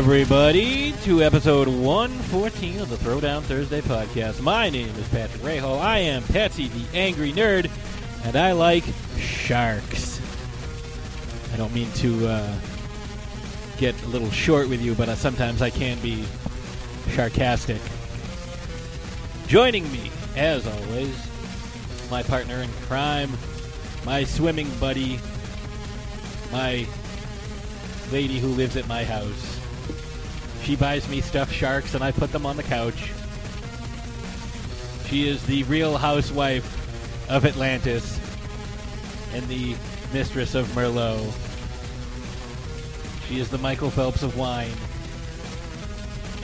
everybody, to episode 114 of the Throwdown Thursday podcast. My name is Patrick Rahal. I am Patsy the Angry Nerd, and I like sharks. I don't mean to uh, get a little short with you, but uh, sometimes I can be sarcastic. Joining me, as always, my partner in crime, my swimming buddy, my lady who lives at my house. She buys me stuffed sharks and I put them on the couch. She is the real housewife of Atlantis and the mistress of Merlot. She is the Michael Phelps of wine.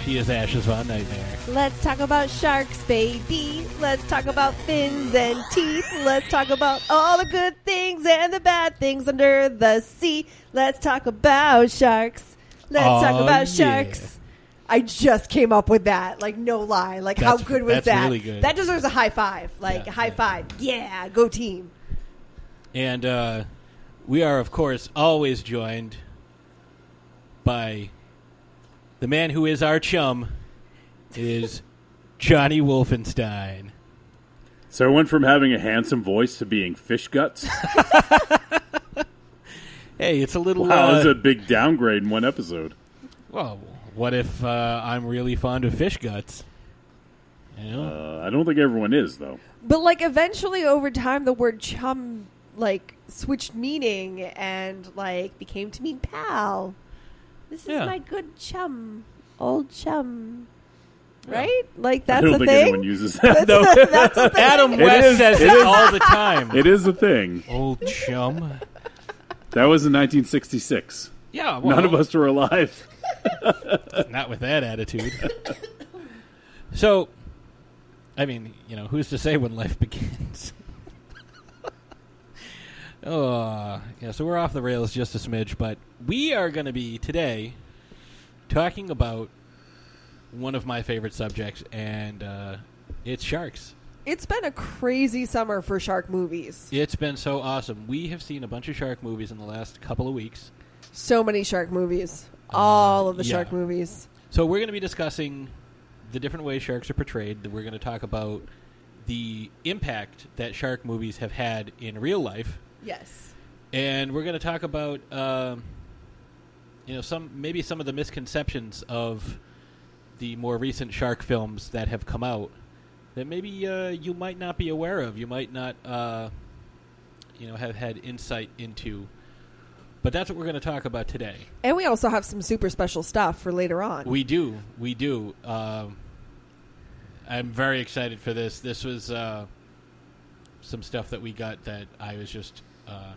She is Ashes Von Nightmare. Let's talk about sharks, baby. Let's talk about fins and teeth. Let's talk about all the good things and the bad things under the sea. Let's talk about sharks. Let's talk Oh, about yeah. sharks. I just came up with that. Like, no lie. Like, how good was that's that? really good. That deserves a high five. Like, Yeah, high yeah. five. Yeah, go team. And uh, we are, of course, always joined by the man who is our chum, is Johnny Wolfenstein. So I went from having a handsome voice to being fish guts. Hey, it's a little. Wow, uh, that's a big downgrade in one episode. well, what if uh, I'm really fond of fish guts? You know? Uh, I don't think everyone is though. But, like, eventually over time, the word chum, like, switched meaning and, like, became to mean pal. This is Yeah. my good chum. Old chum. Yeah. Right? Like, I that's don't a think thing? anyone uses that. That's, though. that's a thing. Adam West is- says it it is- all the time. it is a thing. Old chum. That was in 1966. Yeah, well, None of us were alive. Not with that attitude. so, I mean, you know, who's to say when life begins? oh, yeah. So we're off the rails just a smidge, but we are going to be today talking about one of my favorite subjects, and uh, it's sharks. It's been a crazy summer for shark movies. It's been so awesome. We have seen a bunch of shark movies in the last couple of weeks. So many shark movies. All of the yeah. shark movies. So we're going to be discussing the different ways sharks are portrayed. We're going to talk about the impact that shark movies have had in real life, Yes. and we're going to talk about um, you know some maybe some of the misconceptions of the more recent shark films that have come out that maybe uh, you might not be aware of. You might not uh, you know have had insight into. But that's what we're going to talk about today. And we also have some super special stuff for later on. We do, we do. Um, I'm very excited for this. This was uh, some stuff that we got that I was just uh,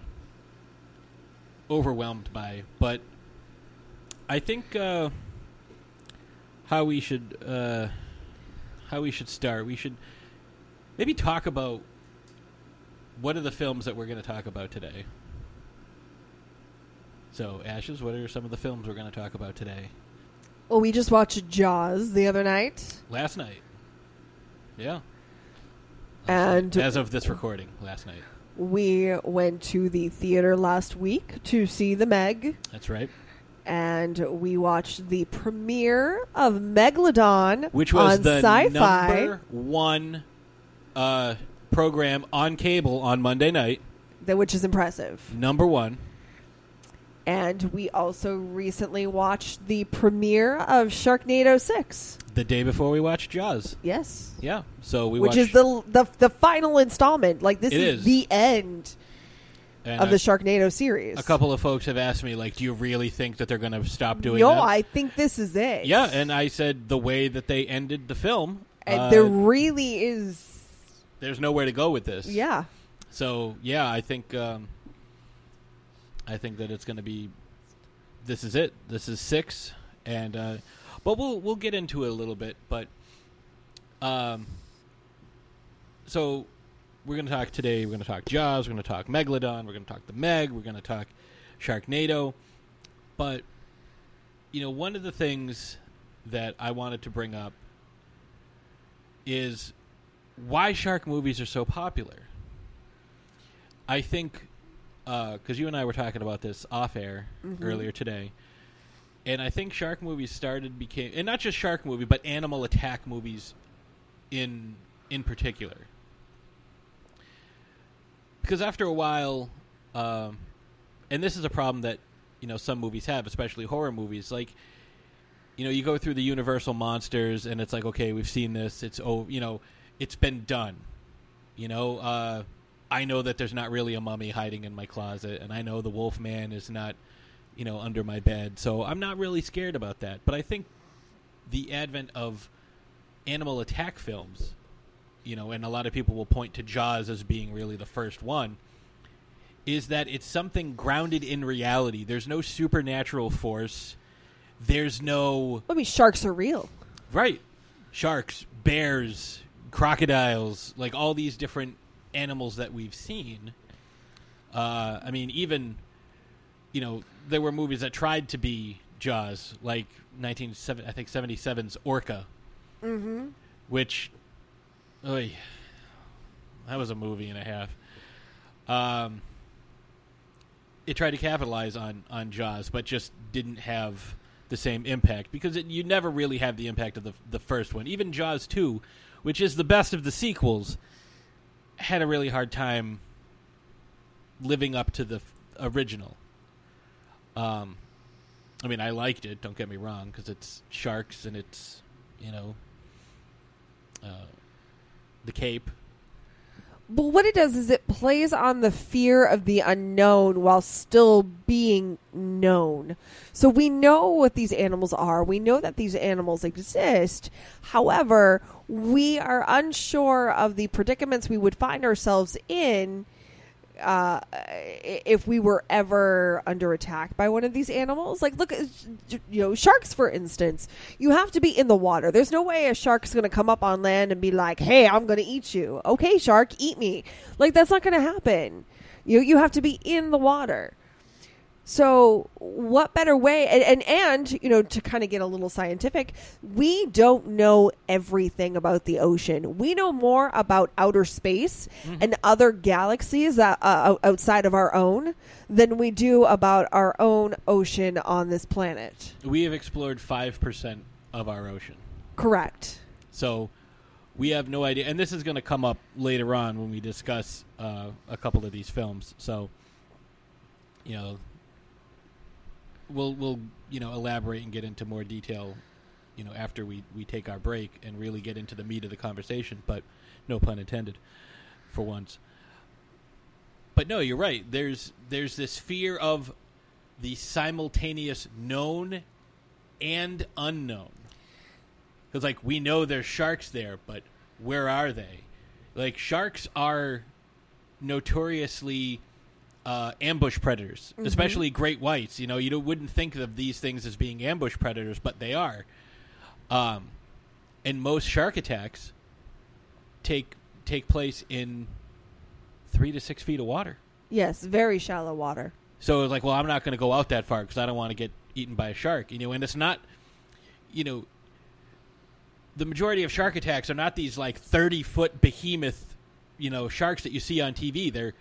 overwhelmed by. But I think uh, how we should uh, how we should start. We should maybe talk about what are the films that we're going to talk about today. So, Ashes, what are some of the films we're going to talk about today? well, we just watched Jaws the other night. Last night. Yeah. And As of this recording, last night. we went to the theater last week to see The Meg. That's right. And we watched the premiere of Megalodon Which was on the Syfy. number one uh, program on cable on Monday night. that- which is impressive. Number one. And we also recently watched the premiere of Sharknado 6. The day before we watched Jaws. Yes. Yeah. So we which is the, the the final installment. Like this is, is. the end and of a, the Sharknado series. a couple of folks have asked me, like, do you really think that they're going to stop doing no, that? I think this is it. Yeah, and I said the way that they ended the film, And uh, there really is. there's nowhere to go with this. Yeah, So yeah, I think um, I think that it's going to be. This is it. This is six, and uh, but we'll we'll get into it a little bit. But um, so we're going to talk today. We're going to talk Jaws. We're going to talk Megalodon. We're going to talk the Meg. We're going to talk Sharknado. But you know, one of the things that I wanted to bring up is why shark movies are so popular. I think because you and I were talking about this off air Mhm. earlier today, and I think shark movies started became and not just shark movie, but animal attack movies in in particular. Because after a while, um, and this is a problem that you know some movies have, especially horror movies, like you know you go through the Universal monsters, and it's like okay, we've seen this, it's oh you know it's been done, you know. Uh, I know that there's not really a mummy hiding in my closet, and I know the Wolf Man is not, you know, under my bed. So I'm not really scared about that. But I think the advent of animal attack films, you know, and a lot of people will point to Jaws as being really the first one, is that it's something grounded in reality. There's no supernatural force. There's no I mean, sharks are real. Right. Sharks, bears, crocodiles, like all these different animals that we've seen. Uh, I mean, even you know, there were movies that tried to be Jaws, like nineteen seven, I think seventy seven's Orca, mm-hmm. which, oy, that was a movie and a half. Um, it tried to capitalize on on Jaws, but just didn't have the same impact because it, you never really have the impact of the the first one. Even Jaws two, which is the best of the sequels, had a really hard time living up to the original. Um, I mean, I liked it. Don't get me wrong, because it's sharks and it's you know uh, the Cape. But what it does is it plays on the fear of the unknown while still being known. So we know what these animals are. We know that these animals exist. However, we are unsure of the predicaments we would find ourselves in uh, if we were ever under attack by one of these animals. Like, look, you know, sharks, for instance. You have to be in the water. There's no way a shark's going to come up on land and be like, hey, I'm going to eat you. Okay, shark, eat me. Like, that's not going to happen. You, you have to be in the water. So, what better way? And, and, and you know, to kind of get a little scientific, we don't know everything about the ocean. We know more about outer space and other galaxies that, uh, outside of our own than we do about our own ocean on this planet. We have explored five percent of our ocean. Correct. So we have no idea, and this is going to come up later on when we discuss uh, a couple of these films. So, you know, we'll we'll you know elaborate and get into more detail, you know, after we we take our break and really get into the meat of the conversation. But no pun intended, for once. But no, you're right. There's there's this fear of the simultaneous known and unknown. Because like we know there's sharks there, but where are they? Like sharks are notoriously uh, ambush predators, especially great whites. You know, you wouldn't think of these things as being ambush predators, but they are. Um, and most shark attacks take take place in three to six feet of water. Yes, very shallow water. So it's like, well, I'm not going to go out that far because I don't want to get eaten by a shark. You know, and it's not, you know, the majority of shark attacks are not these like 30 foot behemoth, you know, sharks that you see on TV. They're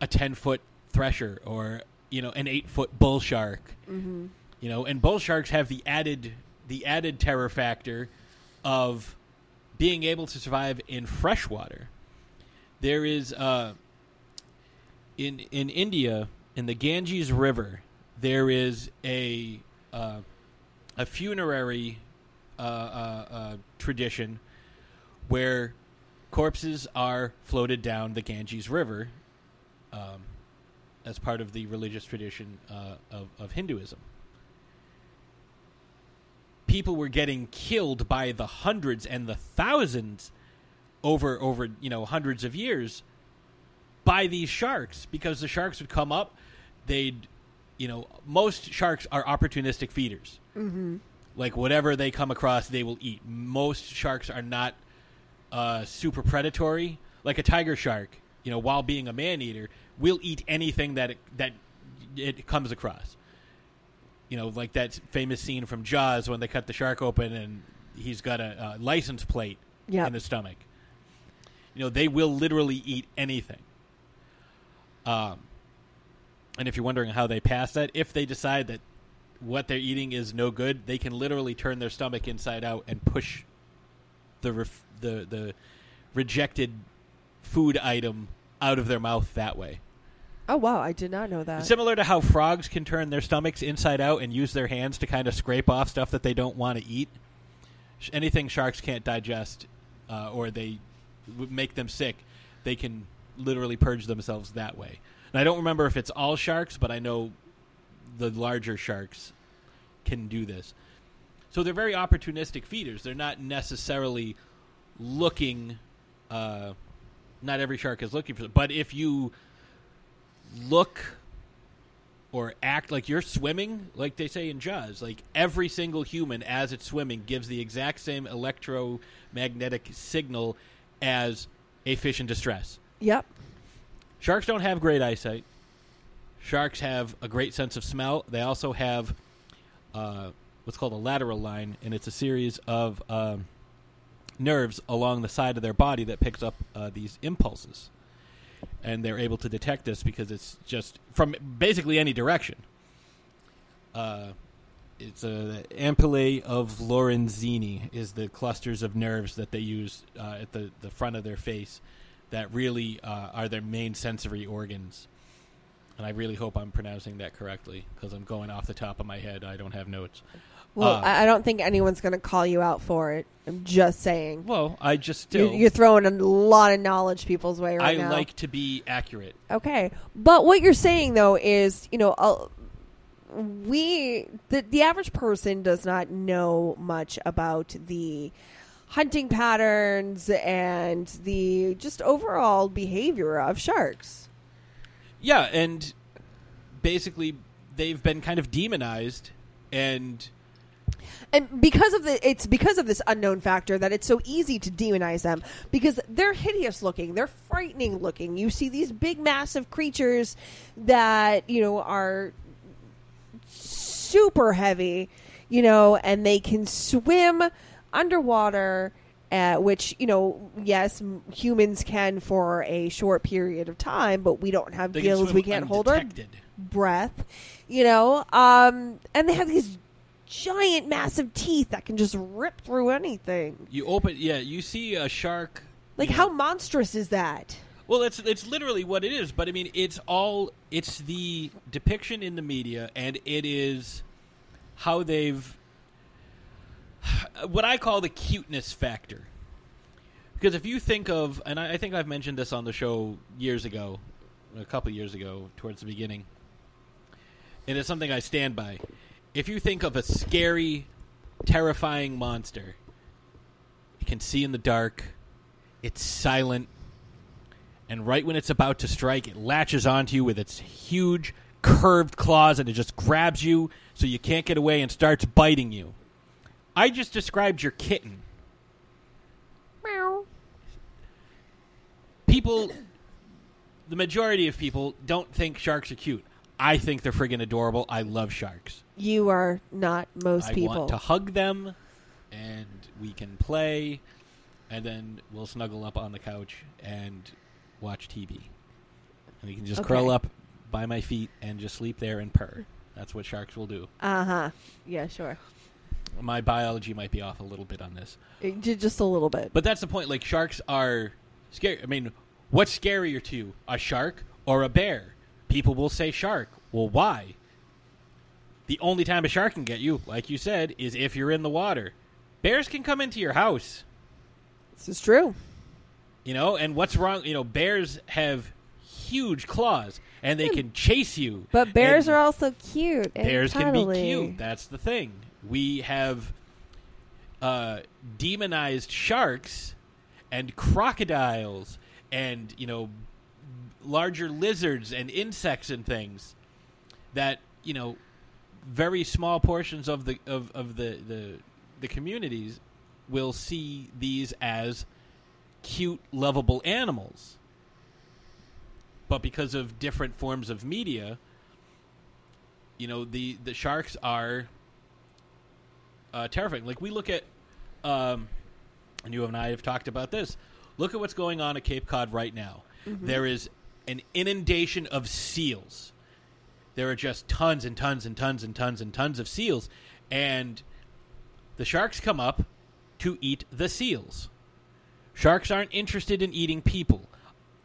a 10 foot thresher or you know an eight foot bull shark. Mm-hmm. You know, and bull sharks have the added the added terror factor of being able to survive in freshwater. There is uh, in in India in the Ganges River there is a uh, a funerary uh, uh, uh, tradition where corpses are floated down the Ganges River um, as part of the religious tradition uh, of, of Hinduism. People were getting killed by the hundreds and the thousands over over you know hundreds of years by these sharks because the sharks would come up they'd you know most sharks are opportunistic feeders mm-hmm. like whatever they come across they will eat most sharks are not uh, super predatory like a tiger shark you know while being a man eater will eat anything that it, that it comes across. You know like that famous scene from jaws when they cut the shark open and he's got a, a license plate Yep. in his stomach. You know they will literally eat anything. Um, and if you're wondering how they pass that, if they decide that what they're eating is no good, they can literally turn their stomach inside out and push the ref- the the rejected food item out of their mouth that way. Oh wow, I did not know that. Similar to how frogs can turn their stomachs inside out and use their hands to kind of scrape off stuff that they don't want to eat. Anything sharks can't digest uh, or they make them sick, they can literally purge themselves that way. And I don't remember if it's all sharks, but I know the larger sharks can do this. So they're very opportunistic feeders. They're not necessarily looking. Uh, not every shark is looking for, but if you look or act like you're swimming, like they say in Jaws, like every single human as it's swimming gives the exact same electromagnetic signal as a fish in distress. Yep. Sharks don't have great eyesight. Sharks have a great sense of smell. They also have uh, what's called a lateral line, and it's a series of um, nerves along the side of their body that picks up uh, these impulses. And they're able to detect this because it's just from basically any direction. Uh, it's a ampullae of Lorenzini is the clusters of nerves that they use uh, at the, the front of their face that really uh, are their main sensory organs. And I really hope I'm pronouncing that correctly because I'm going off the top of my head. I don't have notes. Well, Uh, I I don't think anyone's going to call you out for it. I'm just saying. Well, I just You're, you're throwing a lot of knowledge people's way right I now. like to be accurate. Okay, but what you're saying though is, you know, uh, we the the average person does not know much about the hunting patterns and the just overall behavior of sharks. Yeah, and basically they've been kind of demonized and And because of the it's because of this unknown factor that it's so easy to demonize them because they're hideous looking, they're frightening looking. You see these big massive creatures that, you know, are super heavy, you know, and they can swim underwater uh, which you know, yes, m- humans can for a short period of time, but we don't have they gills. swim We can't hold our breath, you know. Um, and they have these giant, massive teeth that can just rip through anything. You open yeah, you see a shark Like, how know- monstrous is that? Well, it's it's literally what it is, but I mean, it's all it's the depiction in the media, and it is how they've what I call the cuteness factor. Because if you think of, and I, I think I've mentioned this on the show years ago, a couple years ago, towards the beginning, and it's something I stand by. If you think of a scary, terrifying monster, it can see in the dark, it's silent, and right when it's about to strike, it latches onto you with its huge curved claws and it just grabs you so you can't get away and starts biting you. I just described your kitten. Meow. People, the majority of people don't think sharks are cute. I think they're friggin' adorable. I love sharks. You are not most I people. want to hug them, and we can play, and then we'll snuggle up on the couch and watch TV. And we can just curl up by my feet and just sleep there and purr. That's what sharks will do. Uh huh. Yeah, sure. My biology might be off a little bit on this, It- ju- just a little bit. but that's the point. Like sharks are scary. I mean, what's scarier to you, a shark or a bear? People will say shark. Well, why? The only time a shark can get you, like you said, is if you're in the water. Bears can come into your house, This is true. you know. And what's wrong? You know, bears have huge claws, and they can chase you. But bears And- are also cute. And bears can be cute. That's the thing. We have uh, demonized sharks and crocodiles and you know larger lizards and insects and things that you know very small portions of the of, of the, the the communities will see these as cute lovable animals but because of different forms of media you know the the sharks are uh, terrifying. Like we look at, um, and you and I have talked about this. Look at what's going on at Cape Cod right now. There is an inundation of seals. There are just tons and tons and tons and tons and tons of seals, and the sharks come up to eat the seals. Sharks aren't interested in eating people.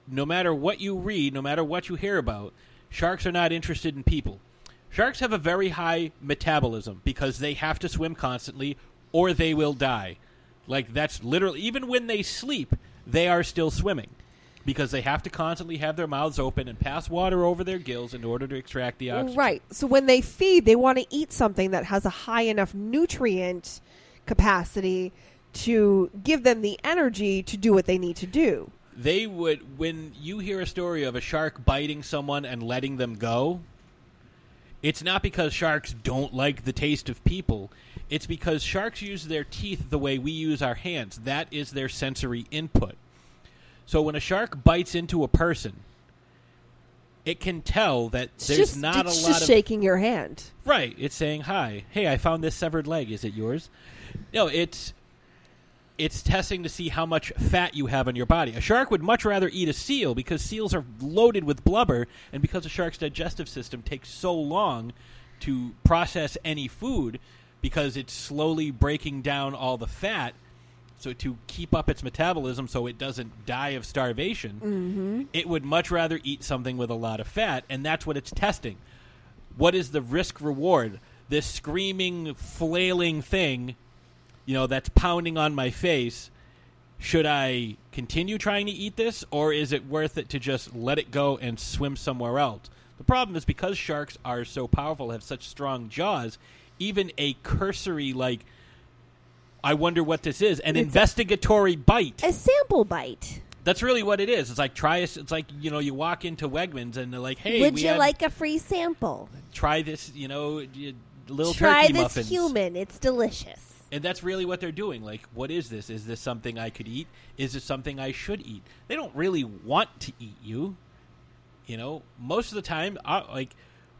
No matter what you read, no matter what you hear about, sharks are not interested in people. Sharks have a very high metabolism because they have to swim constantly or they will die. Like that's literally even when they sleep, they are still swimming because they have to constantly have their mouths open and pass water over their gills in order to extract the oxygen. Right. So when they feed, they want to eat something that has a high enough nutrient capacity to give them the energy to do what they need to do. They would when you hear a story of a shark biting someone and letting them go, it's not because sharks don't like the taste of people. It's because sharks use their teeth the way we use our hands. That is their sensory input. So when a shark bites into a person, it can tell that It's there's just, not a lot just of shaking your hand. Right. It's saying, "Hi, hey, I found this severed leg. Is it yours?" No, it's it's testing to see how much fat you have on your body. A shark would much rather eat a seal because seals are loaded with blubber, and because a shark's digestive system takes so long to process any food because it's slowly breaking down all the fat. So to keep up its metabolism so it doesn't die of starvation, mm-hmm. it would much rather eat something with a lot of fat, and that's what it's testing. What is the risk reward? This screaming, flailing thing, you know, that's pounding on my face. Should I continue trying to eat this, or is it worth it to just let it go and swim somewhere else? The problem is because sharks are so powerful, have such strong jaws, even a cursory, like, I wonder what this is, an It's a- investigatory bite. A sample bite. That's really what it is. It's like try. a It's like you know, you walk into Wegmans and they're like, "Hey, Would you have- like a free sample? try this?" You know, little Try turkey this muffins. human. It's delicious. And that's really what they're doing. Like, what is this? Is this something I could eat? Is this something I should eat? They don't really want to eat you. You know, most of the time, uh, like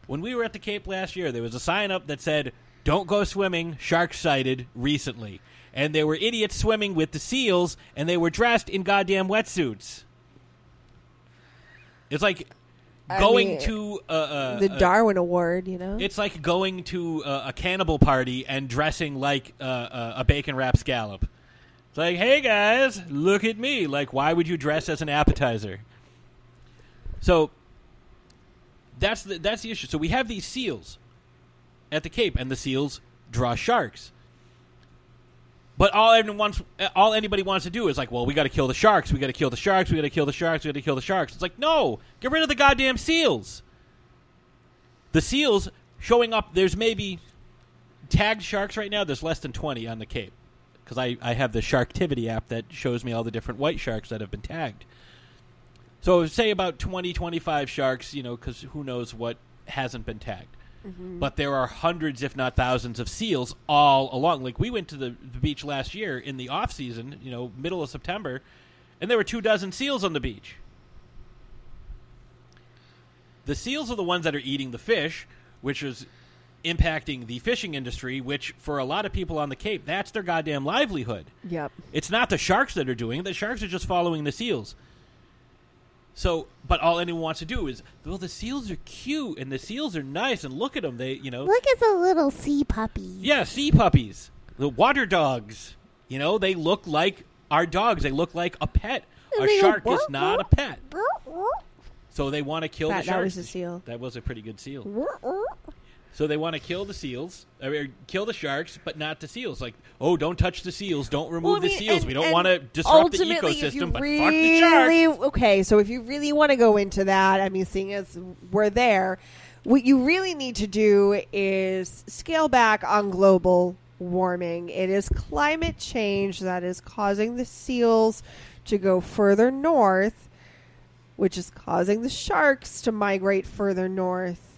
when we were at the Cape last year, there was a sign up that said, "Don't go swimming. Sharks sighted recently." And there were idiots swimming with the seals, and they were dressed in goddamn wetsuits. It's like I going mean, to a, a, the Darwin Award, you know? it's like going to a, a cannibal party and dressing like uh, a, a bacon wrap scallop. It's like, hey guys, look at me. Like, why would you dress as an appetizer? So that's the that's the issue. So we have these seals at the Cape, and the seals draw sharks. But all anyone wants, all anybody wants to do is like, well, we got to kill the sharks. We got to kill the sharks. We got to kill the sharks. We got to kill the sharks. It's like, no, get rid of the goddamn seals. The seals showing up. There's maybe tagged sharks right now. There's less than twenty on the Cape because I I have the Sharktivity app that shows me all the different white sharks that have been tagged. So say about 20, 25 sharks, you know, because who knows what hasn't been tagged. Mm-hmm. But there are hundreds, if not thousands, of seals all along. Like we went to the, the beach last year in the off season, you know, middle of September, and there were two dozen seals on the beach. The seals are the ones that are eating the fish, which is impacting the fishing industry, which for a lot of people on the Cape, that's their goddamn livelihood. Yep. It's not the sharks that are doing it. The sharks are just following the seals. So, but all anyone wants to do is, well, the seals are cute and the seals are nice, and look at them. They, you know, Look at the little sea puppies. yeah, sea puppies, the water dogs. You know, they look like our dogs. They look like a pet. A they go, shark is not a pet. So they want to kill That- the shark. that was a seal. That was a pretty good seal. So they want to kill the seals, or kill the sharks, but not the seals. Like, oh, don't touch the seals. Don't remove Well, I the seals. and- we don't want to disrupt the ultimately, if you ecosystem, but really, fuck the sharks. Okay, so if you really want to go into that, I mean, seeing as we're there, what you really need to do is scale back on global warming. It is climate change that is causing the seals to go further north, which is causing the sharks to migrate further north.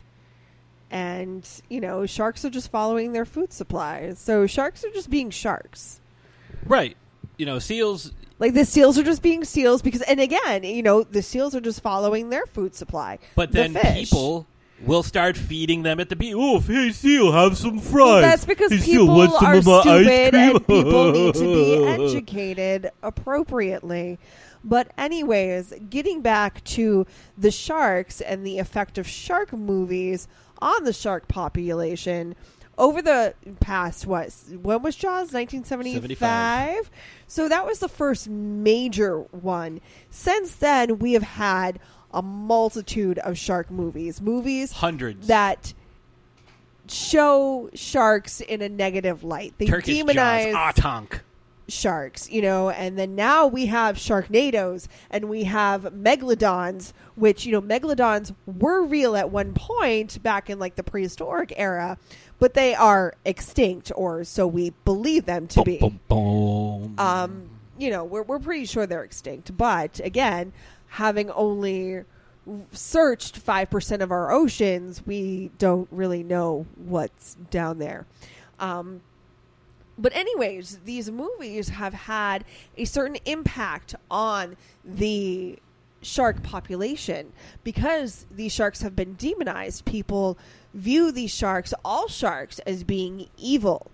And, you know, sharks are just following their food supply. So sharks are just being sharks. Right. You know, seals. Like the seals are just being seals because, and again, you know, the seals are just following their food supply. But The then fish. people will start feeding them at the beach. Oh, hey, seal, have some fries. Well, that's because Hey, people are stupid cream? and people need to be educated appropriately. But anyways, getting back to the sharks and the effect of shark movies on the shark population over the past what when was Jaws? 1975 so that was the first major one. Since then we have had a multitude of shark movies. Movies Hundreds. that show sharks in a negative light. They Turkish demonize Jaws. Sharks, you know, and then now we have Sharknadoes and we have Megalodons, which, you know, Megalodons were real at one point back in like the prehistoric era, but they are extinct, or so we believe them to be. Boom, boom, boom. Um, you know, we're, we're pretty sure they're extinct, but again, having only searched 5% of our oceans, we don't really know what's down there. Um, but anyways, these movies have had a certain impact on the shark population because these sharks have been demonized. People view these sharks, all sharks, as being evil.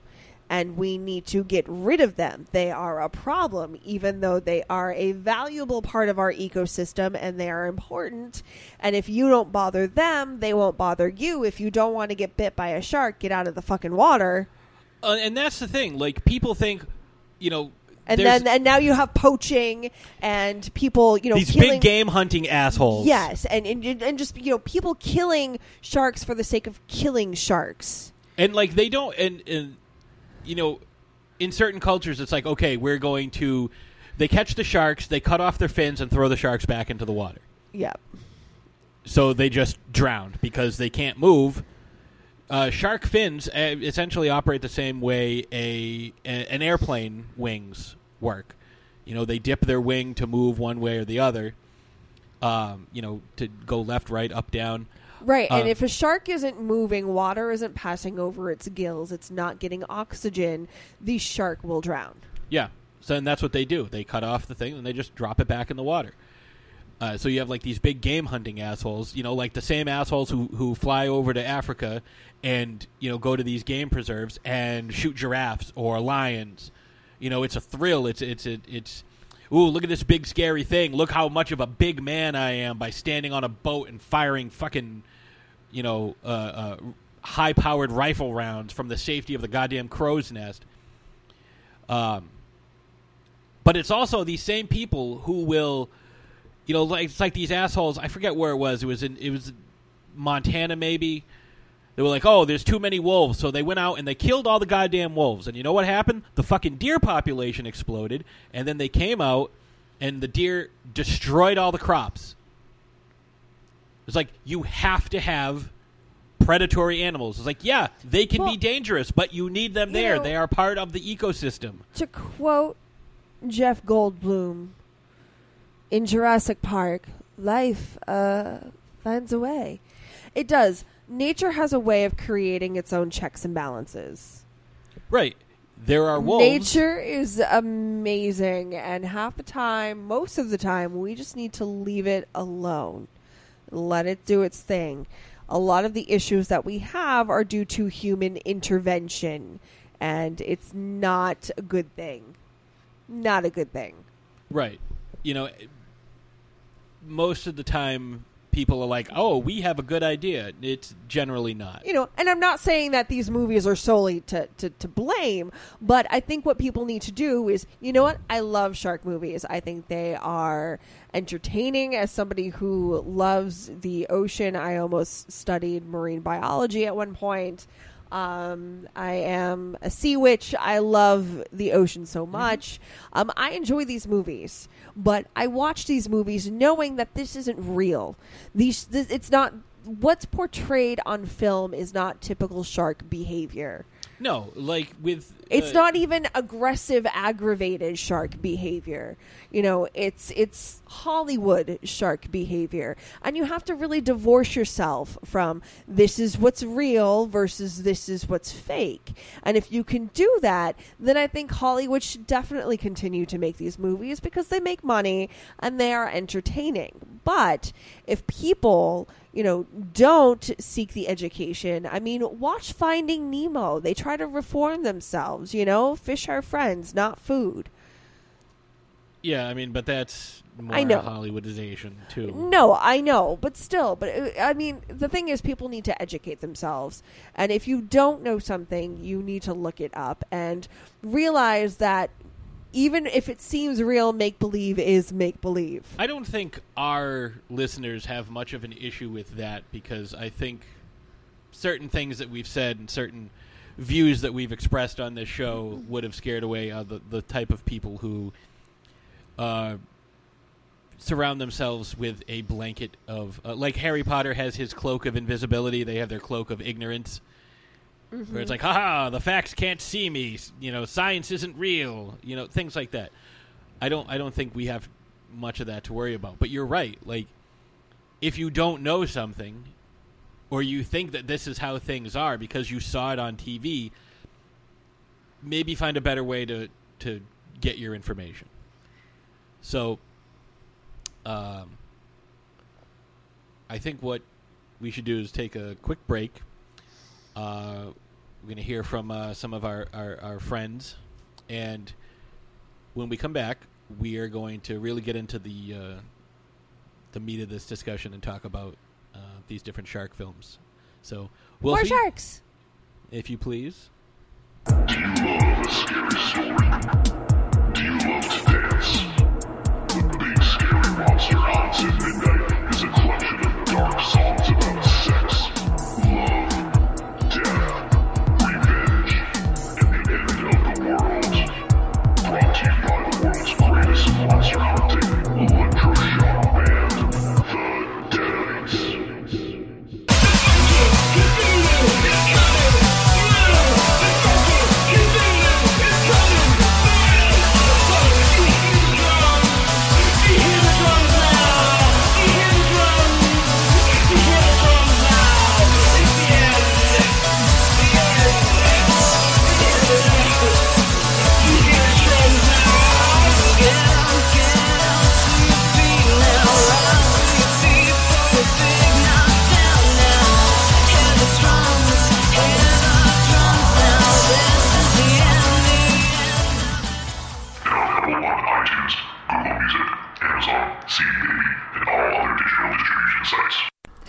And we need to get rid of them. They are a problem, even though they are a valuable part of our ecosystem and they are important. And if you don't bother them, they won't bother you. If you don't want to get bit by a shark, get out of the fucking water. Uh, and that's the thing. Like people think, you know, and there's then and now you have poaching and people you know these killing, big game hunting assholes. yes and, and and just you know people killing sharks for the sake of killing sharks and like they don't and, and you know in certain cultures it's like okay we're going to they catch the sharks they cut off their fins and throw the sharks back into the water yeah so they just drowned because they can't move uh, shark fins uh, essentially operate the same way a, a an airplane wings work you know they dip their wing to move one way or the other um, you know to go left right up down right and Um, if a shark isn't moving water isn't passing over its gills it's not getting oxygen the shark will drown Yeah. So and that's what they do. They cut off the thing and they just drop it back in the water. Uh, so you have like these big game hunting assholes, you know, like the same assholes who who fly over to Africa and you know go to these game preserves and shoot giraffes or lions. You know, it's a thrill. It's it's it, it's. Ooh, look at this big scary thing. Look how much of a big man I am by standing on a boat and firing fucking, you know, uh, uh, high powered rifle rounds from the safety of the goddamn crow's nest. Um, but it's also these same people who will, you know, like it's like these assholes. I forget where it was. It was in it was Montana maybe. They were like, "Oh, there's too many wolves," so they went out and they killed all the goddamn wolves. And you know what happened? The fucking deer population exploded, and then they came out, and the deer destroyed all the crops. It's like you have to have predatory animals. It's like, yeah, they can Well- be dangerous, but you need them You there. know- they are part of the ecosystem. to quote Jeff Goldblum in Jurassic Park, life uh, finds a way. It does. Nature has a way of creating its own checks and balances. Right. There are wolves. Nature is amazing, and half the time, most of the time, we just need to leave it alone. Let it do its thing. A lot of the issues that we have are due to human intervention, and it's not a good thing. Not a good thing. Right. You know, most of the time people are like, "Oh, we have a good idea." It's generally not. you know, and I'm not saying that these movies are solely to, to, to blame, but I think what people need to do is, you know what? I love shark movies. I think they are entertaining. As somebody who loves the ocean, I almost studied marine biology at one point. Um, I am a sea witch. I love the ocean so much. Um, I enjoy these movies, but I watch these movies knowing that this isn't real. These, this, it's not what's portrayed on film is not typical shark behavior. No, like with It's not even aggressive, aggravated shark behavior. You know, it's it's Hollywood shark behavior, and you have to really divorce yourself from this is what's real versus this is what's fake. And if you can do that, then I think Hollywood should definitely continue to make these movies because they make money and they are entertaining. But if people you know, don't seek the education. I mean, watch Finding Nemo. They try to reform themselves, you know? Fish are friends, not food. Yeah, I mean, but that's more I know. Hollywoodization too. No, I know, but still, but uh, I mean, the thing is, people need to educate themselves, and if you don't know something, you need to look it up and realize that even if it seems real, make believe is make believe. I don't think our listeners have much of an issue with that because I think certain things that we've said and certain views that we've expressed on this show would have scared away uh, the the type of people who uh, surround themselves with a blanket of uh, like Harry Potter has his cloak of invisibility. They have their cloak of ignorance. Where it's like, haha, the facts can't see me. You know, science isn't real. You know, things like that. I don't. I don't think we have much of that to worry about. But you're right. Like, if you don't know something, or you think that this is how things are because you saw it on TV, maybe find a better way to to get your information. So, um, I think what we should do is take a quick break. Uh, we're going to hear from uh, some of our, our, our friends, and when we come back, we are going to really get into the uh, the meat of this discussion and talk about these different shark films. So, More sharks. if you please. Monster Haunts at Midnight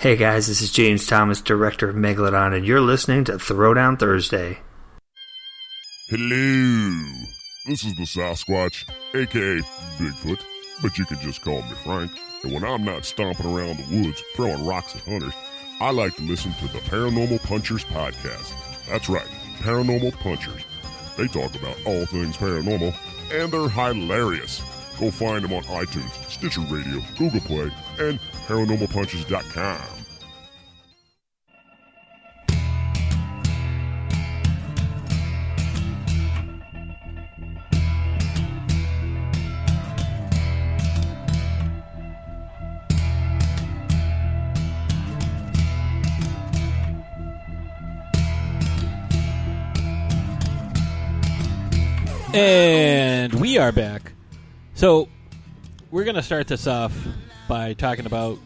Hey guys, this is James Thomas, director of Megalodon, and you're listening to Throwdown Thursday. Hello. This is the Sasquatch, aka Bigfoot, but you can just call me Frank. And when I'm not stomping around the woods throwing rocks at hunters, I like to listen to the Paranormal Punchers podcast. That's right, Paranormal Punchers. They talk about all things paranormal, and they're hilarious. Go find them on iTunes, Stitcher Radio, Google Play, and ParanormalPunchers.com. And we are back. So we're going to start this off by talking about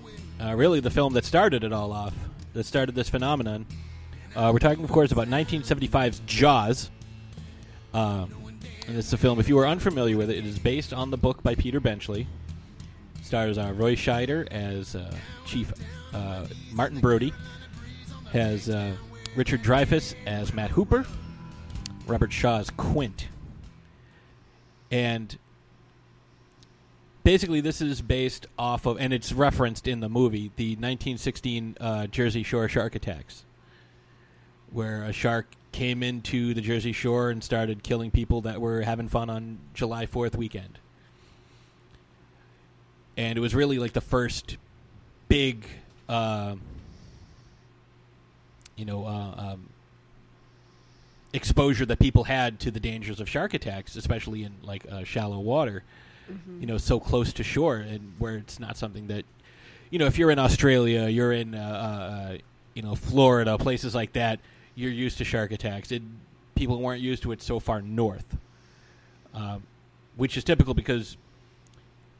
uh, really the film that started it all off, that started this phenomenon. Uh, we're talking, of course, about 1975's Jaws. Um, and it's a film, if you are unfamiliar with it, it is based on the book by Peter Benchley. Stars uh, Roy Scheider as uh, Chief uh, Martin Brody, has Richard Dreyfuss as Matt Hooper, Robert Shaw as Quint. And basically, this is based off of, and it's referenced in the movie, the 1916 uh, Jersey Shore shark attacks, where a shark came into the Jersey Shore and started killing people that were having fun on July 4th weekend. And it was really like the first big, uh, you know, uh, um, exposure that people had to the dangers of shark attacks, especially in like uh, shallow water, you know, so close to shore, and where it's not something that, you know, if you're in Australia, you're in, uh, uh, you know, Florida, places like that, you're used to shark attacks. It, people weren't used to it so far north, um, which is typical because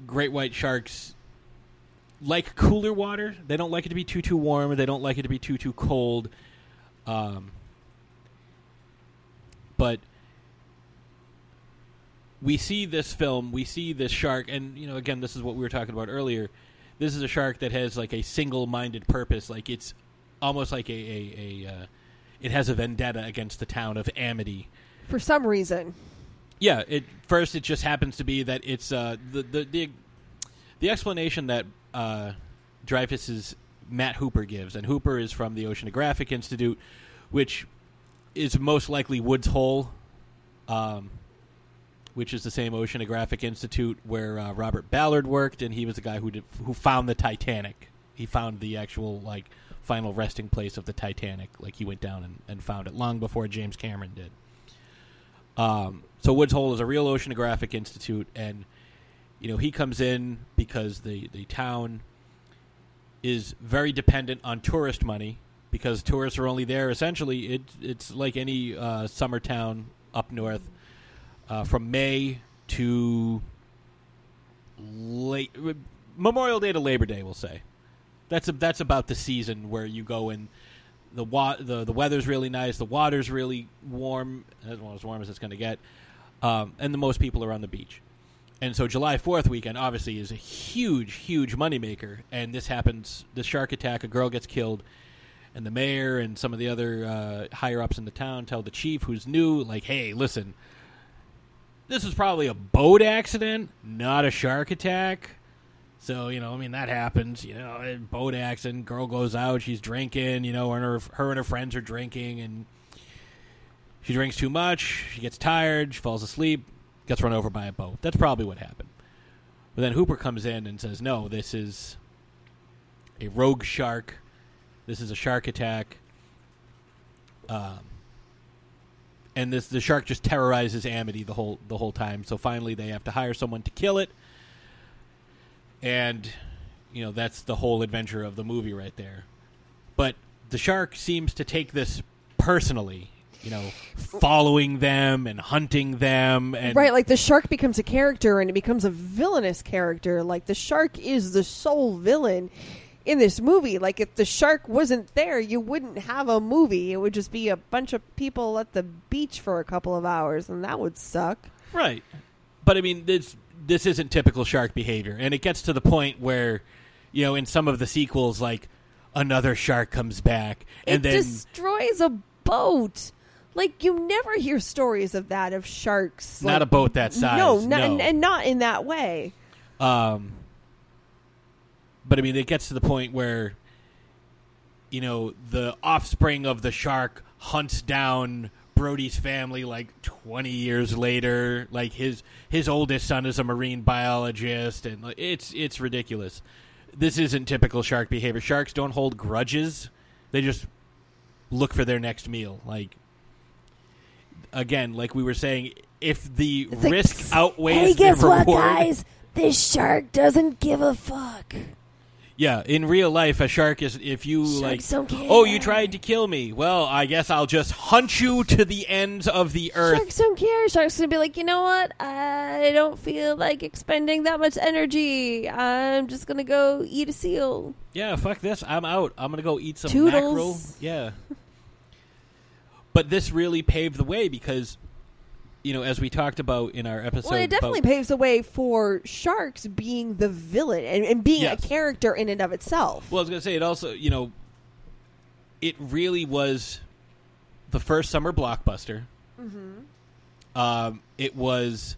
great white sharks like cooler water. They don't like it to be too too warm. They don't like it to be too too cold. Um, but we see this film, we see this shark, and you know, again, this is what we were talking about earlier. This is a shark that has like a single-minded purpose. Like it's almost like a a, a uh, it has a vendetta against the town of Amity. For some reason. Yeah, it first it just happens to be that it's uh, the, the the the explanation that uh, Dreyfuss's Matt Hooper gives, and Hooper is from the Oceanographic Institute, which is most likely Woods Hole, um, which is the same Oceanographic Institute where uh, Robert Ballard worked, and he was the guy who did, who found the Titanic. He found the actual like final resting place of the Titanic. Like he went down and, and found it long before James Cameron did. Um, so Woods Hole is a real oceanographic institute, and you know he comes in because the the town is very dependent on tourist money because tourists are only there essentially. It it's like any uh, summer town up north uh, from May to late Memorial Day to Labor Day. We'll say that's a, that's about the season where you go and the wa- the the weather's really nice, the water's really warm, as well as warm as it's going to get, um, and the most people are on the beach. And so July Fourth weekend obviously is a huge, huge moneymaker. And this happens: the shark attack, a girl gets killed, and the mayor and some of the other uh, higher ups in the town tell the chief, who's new, like, "Hey, listen, this was probably a boat accident, not a shark attack." So you know, I mean, that happens. You know, boat accident. Girl goes out. She's drinking. You know, and her her and her friends are drinking, and she drinks too much. She gets tired. She falls asleep. Gets run over by a boat. That's probably what happened. But then Hooper comes in and says, "No, this is a rogue shark. This is a shark attack." Um, and this the shark just terrorizes Amity the whole the whole time. So finally, they have to hire someone to kill it and you know that's the whole adventure of the movie right there. But the shark seems to take this personally, you know, following them and hunting them and right, like the shark becomes a character and it becomes a villainous character. Like the shark is the sole villain in this movie. Like if the shark wasn't there, you wouldn't have a movie. It would just be a bunch of people at the beach for a couple of hours, and that would suck. Right. But I mean, this this isn't typical shark behavior, and it gets to the point where, you know, in some of the sequels, like another shark comes back, and it then destroys a boat. Like you never hear stories of that of sharks. not like- a boat that size. No, not, no. And, and not in that way. Um, but I mean, it gets to the point where, you know, the offspring of the shark hunts down Brody's family like 20 years later. Like his his oldest son is a marine biologist, and like, it's it's ridiculous. This isn't typical shark behavior. Sharks don't hold grudges; they just look for their next meal. Like again, like we were saying, if the It's risk "Psst, outweighs Hey, guess the what, reward, guys? This shark doesn't give a fuck. Yeah, in real life, a shark is if you Sharks like. don't care. Oh, you tried to kill me. Well, I guess I'll just hunt you to the ends of the earth. Sharks don't care. Sharks gonna be like, you know what? I don't feel like expending that much energy. I'm just gonna go eat a seal. Yeah, fuck this. I'm out. I'm gonna go eat some Toodles. mackerel. Yeah. but this really paved the way because, you know, as we talked about in our episode, Well, it definitely about- paves the way for sharks being the villain and, and being Yes. a character in and of itself. Well, I was gonna say it also. You know, it really was the first summer blockbuster. Mm-hmm. Um, it was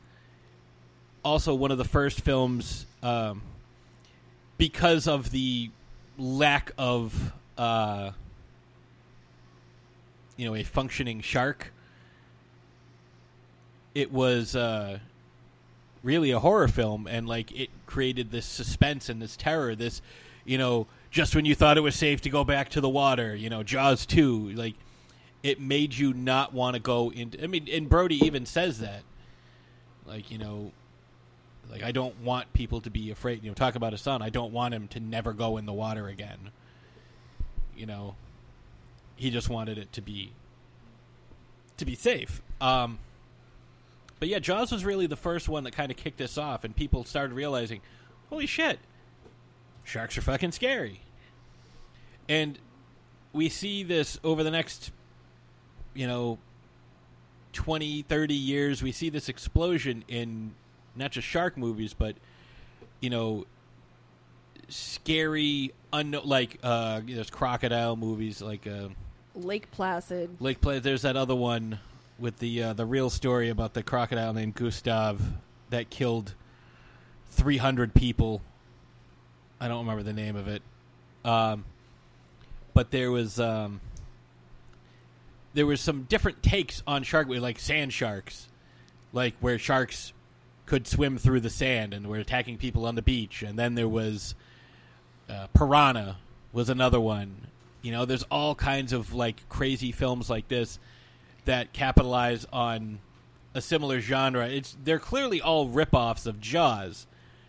also one of the first films um, because of the lack of uh, you know a functioning shark. It was uh, really a horror film, and like it created this suspense and this terror. This, you know, just when you thought it was safe to go back to the water, you know, Jaws two, like it made you not want to go into. I mean, and Brody even says that, like you know, like I don't want people to be afraid. You know, talk about his son. I don't want him to never go in the water again. You know, he just wanted it to be to be safe. Um, but yeah, Jaws was really the first one that kind of kicked this off, and people started realizing, holy shit, sharks are fucking scary. And we see this over the next, you know, 20, 30 years, we see this explosion in not just shark movies, but you know, scary, unknown, like uh, there's crocodile movies, like uh, Lake Placid. Lake Play. There's that other one with the uh, the real story about the crocodile named Gustav that killed 300 people. I don't remember the name of it, um, but there was um, there was some different takes on shark, like sand sharks, like where sharks could swim through the sand and were attacking people on the beach, and then there was uh, piranha was another one. You know, there's all kinds of like crazy films like this that capitalize on a similar genre. It's they're clearly all ripoffs of Jaws,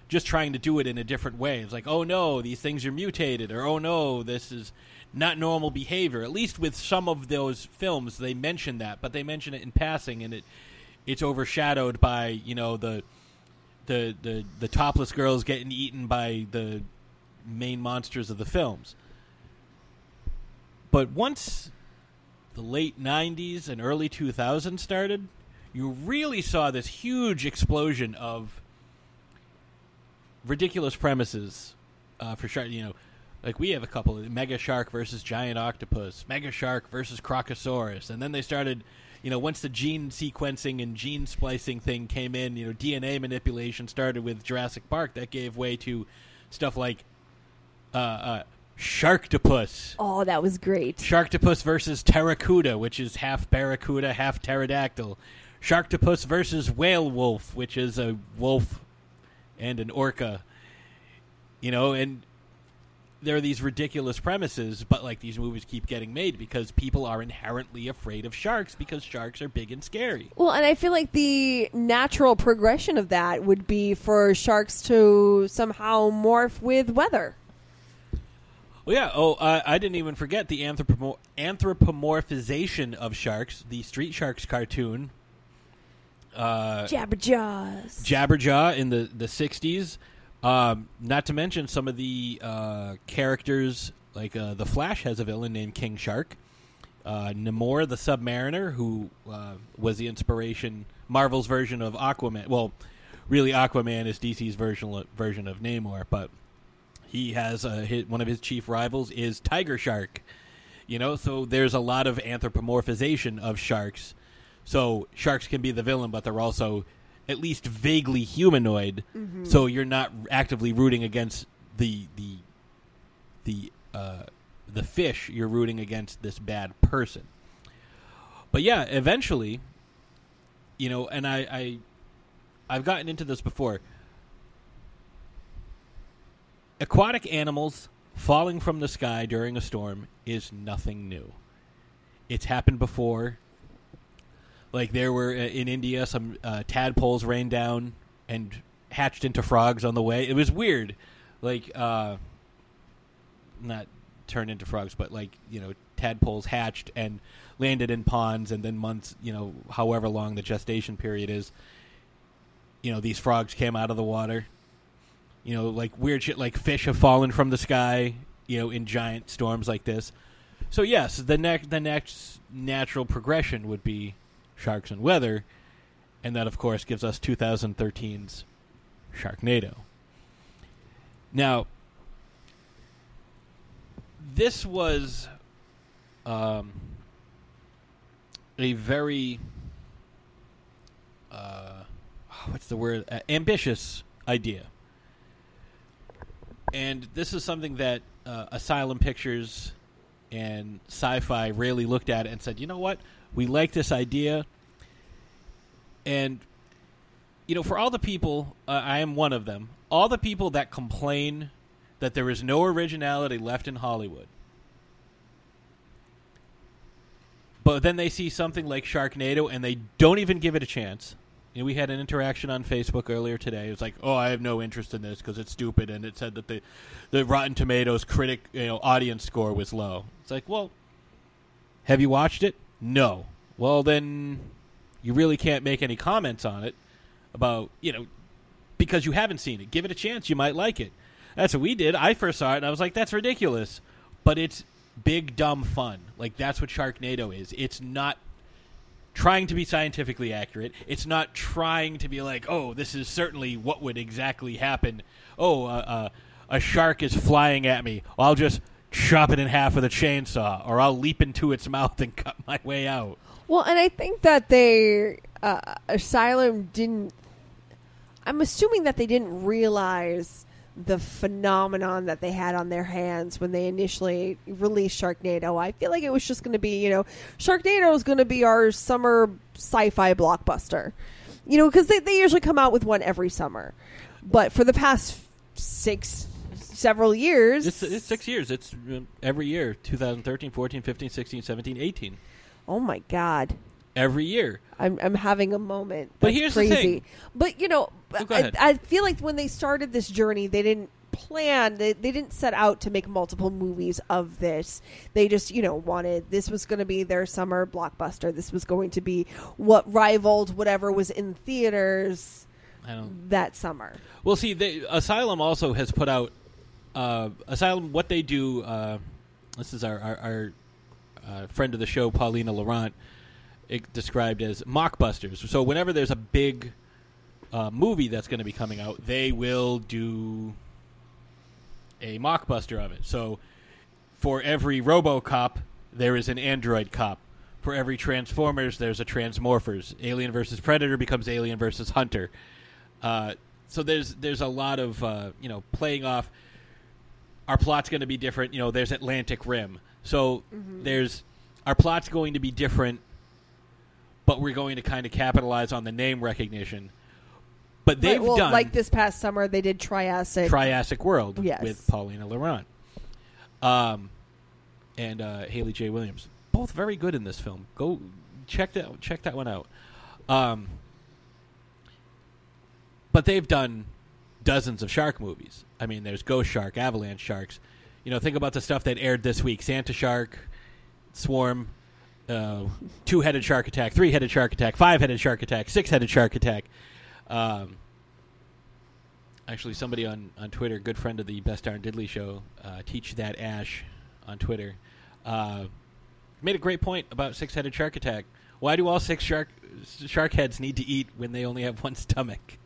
just trying to do it in a different way. It's like, oh no, these things are mutated, or oh no, this is not normal behavior. At least with some of those films, they mention that, but they mention it in passing, and it it's overshadowed by you know the the the the topless girls getting eaten by the main monsters of the films. But once the late 90s and early 2000s started, you really saw this huge explosion of ridiculous premises uh, for shark. You know, like we have a couple of mega shark versus giant octopus, mega shark versus crocosaurus, and then they started. You know, once the gene sequencing and gene splicing thing came in, you know, DNA manipulation started with Jurassic Park. That gave way to stuff like uh, uh, Sharktopus. Oh, that was great. Sharktopus versus Pteracuda, which is half barracuda, half pterodactyl. Sharktopus versus Whale Wolf, which is a wolf and an orca. You know, and there are these ridiculous premises, but like these movies keep getting made because people are inherently afraid of sharks because sharks are big and scary. Well, and I feel like the natural progression of that would be for sharks to somehow morph with weather. Well, yeah. Oh, uh, I didn't even forget the anthropomor- anthropomorphization of sharks. The Street Sharks cartoon, uh, Jabberjaws. Jabberjaw in the the '60s. Um, not to mention some of the uh, characters, like uh, the Flash has a villain named King Shark. Uh, Namor the Submariner, who uh, was the inspiration, Marvel's version of Aquaman. Well, really, Aquaman is DC's version version of Namor, but he has uh, his, one of his chief rivals is Tiger Shark. You know, so there's a lot of anthropomorphization of sharks. So sharks can be the villain, but they're also at least vaguely humanoid. So you're not actively rooting against the the the uh, the fish. You're rooting against this bad person. But yeah, eventually, you know, and I, I I've gotten into this before. Aquatic animals falling from the sky during a storm is nothing new. It's happened before. Like there were uh, in India, some uh, tadpoles rained down and hatched into frogs on the way. It was weird, like uh, not turned into frogs, but like you know, tadpoles hatched and landed in ponds, and then months, you know, however long the gestation period is, you know, these frogs came out of the water. You know, like weird shit, like fish have fallen from the sky, you know, in giant storms like this. So yes, the next the next natural progression would be sharks and weather, and that of course gives us 2013's Sharknado. Now, this was um, a very uh, what's the word? Uh, ambitious idea, and this is something that uh, Asylum Pictures and Syfy really looked at and said, "You know what? We like this idea." And you know, for all the people, uh, I am one of them. All the people that complain that there is no originality left in Hollywood, but then they see something like Sharknado and they don't even give it a chance. You know, we had an interaction on Facebook earlier today. It was like, "Oh, I have no interest in this because it's stupid," and it said that the the Rotten Tomatoes critic, you know, audience score was low. It's like, well, have you watched it? No. Well, then you really can't make any comments on it about you know because you haven't seen it. Give it a chance; you might like it. That's what we did. I first saw it and I was like, "That's ridiculous," but it's big dumb fun. Like that's what Sharknado is. It's not trying to be scientifically accurate. It's not trying to be like, oh, this is certainly what would exactly happen. Oh, uh, uh, a shark is flying at me. I'll just chop it in half with a chainsaw, or I'll leap into its mouth and cut my way out. Well, and I think that they uh, Asylum didn't. I'm assuming that they didn't realize the phenomenon that they had on their hands when they initially released Sharknado. I feel like it was just going to be, you know, Sharknado is going to be our summer sci-fi blockbuster. You know, because they, they usually come out with one every summer. But for the past six, several years. It's, it's six years. It's uh, every year 2013, 14, 15, 16, 17, 18. Oh my God. Every year. I'm, I'm having a moment. But That's here's the crazy. thing. But you know, Oh, I. I feel like when they started this journey, they didn't plan. They, they didn't set out to make multiple movies of this. They just you know wanted this was going to be their summer blockbuster. This was going to be what rivaled whatever was in theaters that summer. Well, see, they, Asylum also has put out uh, Asylum. What they do. Uh, this is our our, our uh, friend of the show, Paulina Laurent, described as mockbusters. So whenever there's a big uh, movie that's going to be coming out, they will do a mockbuster of it. So for every RoboCop, there is an Android cop. For every Transformers, there's a Transmorphers. Alien versus Predator becomes Alien versus Hunter. Uh, so there's there's a lot of uh, you know playing off. Our plot's going to be different. You know, there's Atlantic Rim. So there's our plot's going to be different, but we're going to kind of capitalize on the name recognition. But they've Right, well, done like this past summer, they did Triassic. Triassic World Yes. with Paulina Laurent, um, and uh, Haley J. Williams. Both very good in this film. Go check that check that one out. Um, but they've done dozens of shark movies. I mean, there's Ghost Shark, Avalanche Sharks. You know, think about the stuff that aired this week: Santa Shark, Swarm, uh, two-headed shark attack, three-headed shark attack, five-headed shark attack, six-headed shark attack. Um, actually, somebody on, on Twitter, good friend of the Best Darn Diddley show, uh, Teach That Ash on Twitter, uh, made a great point about six-headed shark attack. Why do all six shark shark heads need to eat when they only have one stomach?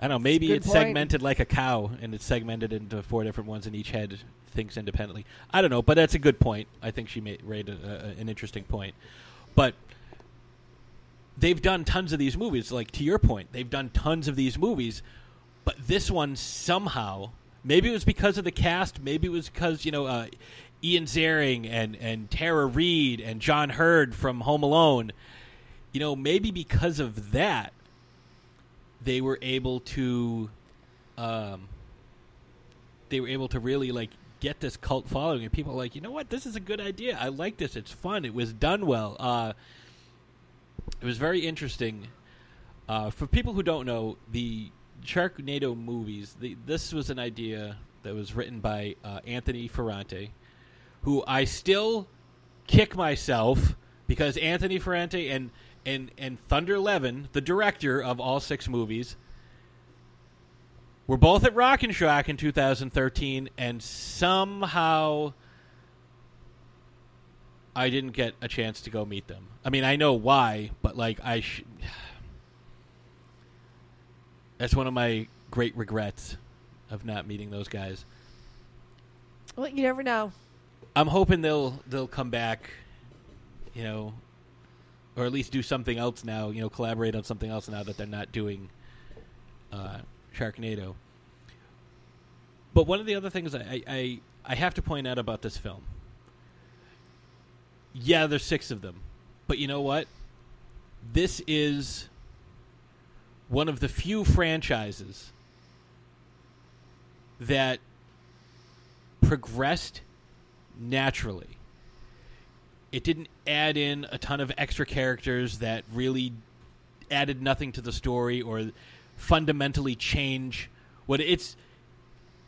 I don't know. Maybe it's segmented like a cow, and it's segmented into four different ones, and each head thinks independently. I don't know, but that's a good point. I think she made, an interesting point. But they've done tons of these movies. Like to your point, they've done tons of these movies, but this one somehow, maybe it was because of the cast, maybe it was because you know uh, Ian Ziering and and Tara Reid and John Heard from Home Alone. You know, maybe because of that, they were able to, um, they were able to really like get this cult following, and people are like, you know what, this is a good idea. I like this. It's fun. It was done well. Uh, it was very interesting. Uh, for people who don't know, the Sharknado movies, the, this was an idea that was written by uh, Anthony Ferrante, who I still kick myself because Anthony Ferrante and and and Thunder Levin, the director of all six movies, were both at Rock and Shock in 2013, and somehow I didn't get a chance to go meet them. I mean, I know why, but like I, sh- that's one of my great regrets of not meeting those guys. Well, you never know. I'm hoping they'll they'll come back, you know, or at least do something else now. You know, collaborate on something else now that they're not doing uh, Sharknado. But one of the other things I, I I have to point out about this film, yeah, there's six of them, but you know what? This is one of the few franchises that progressed naturally. It didn't add in a ton of extra characters that really added nothing to the story or fundamentally change what it's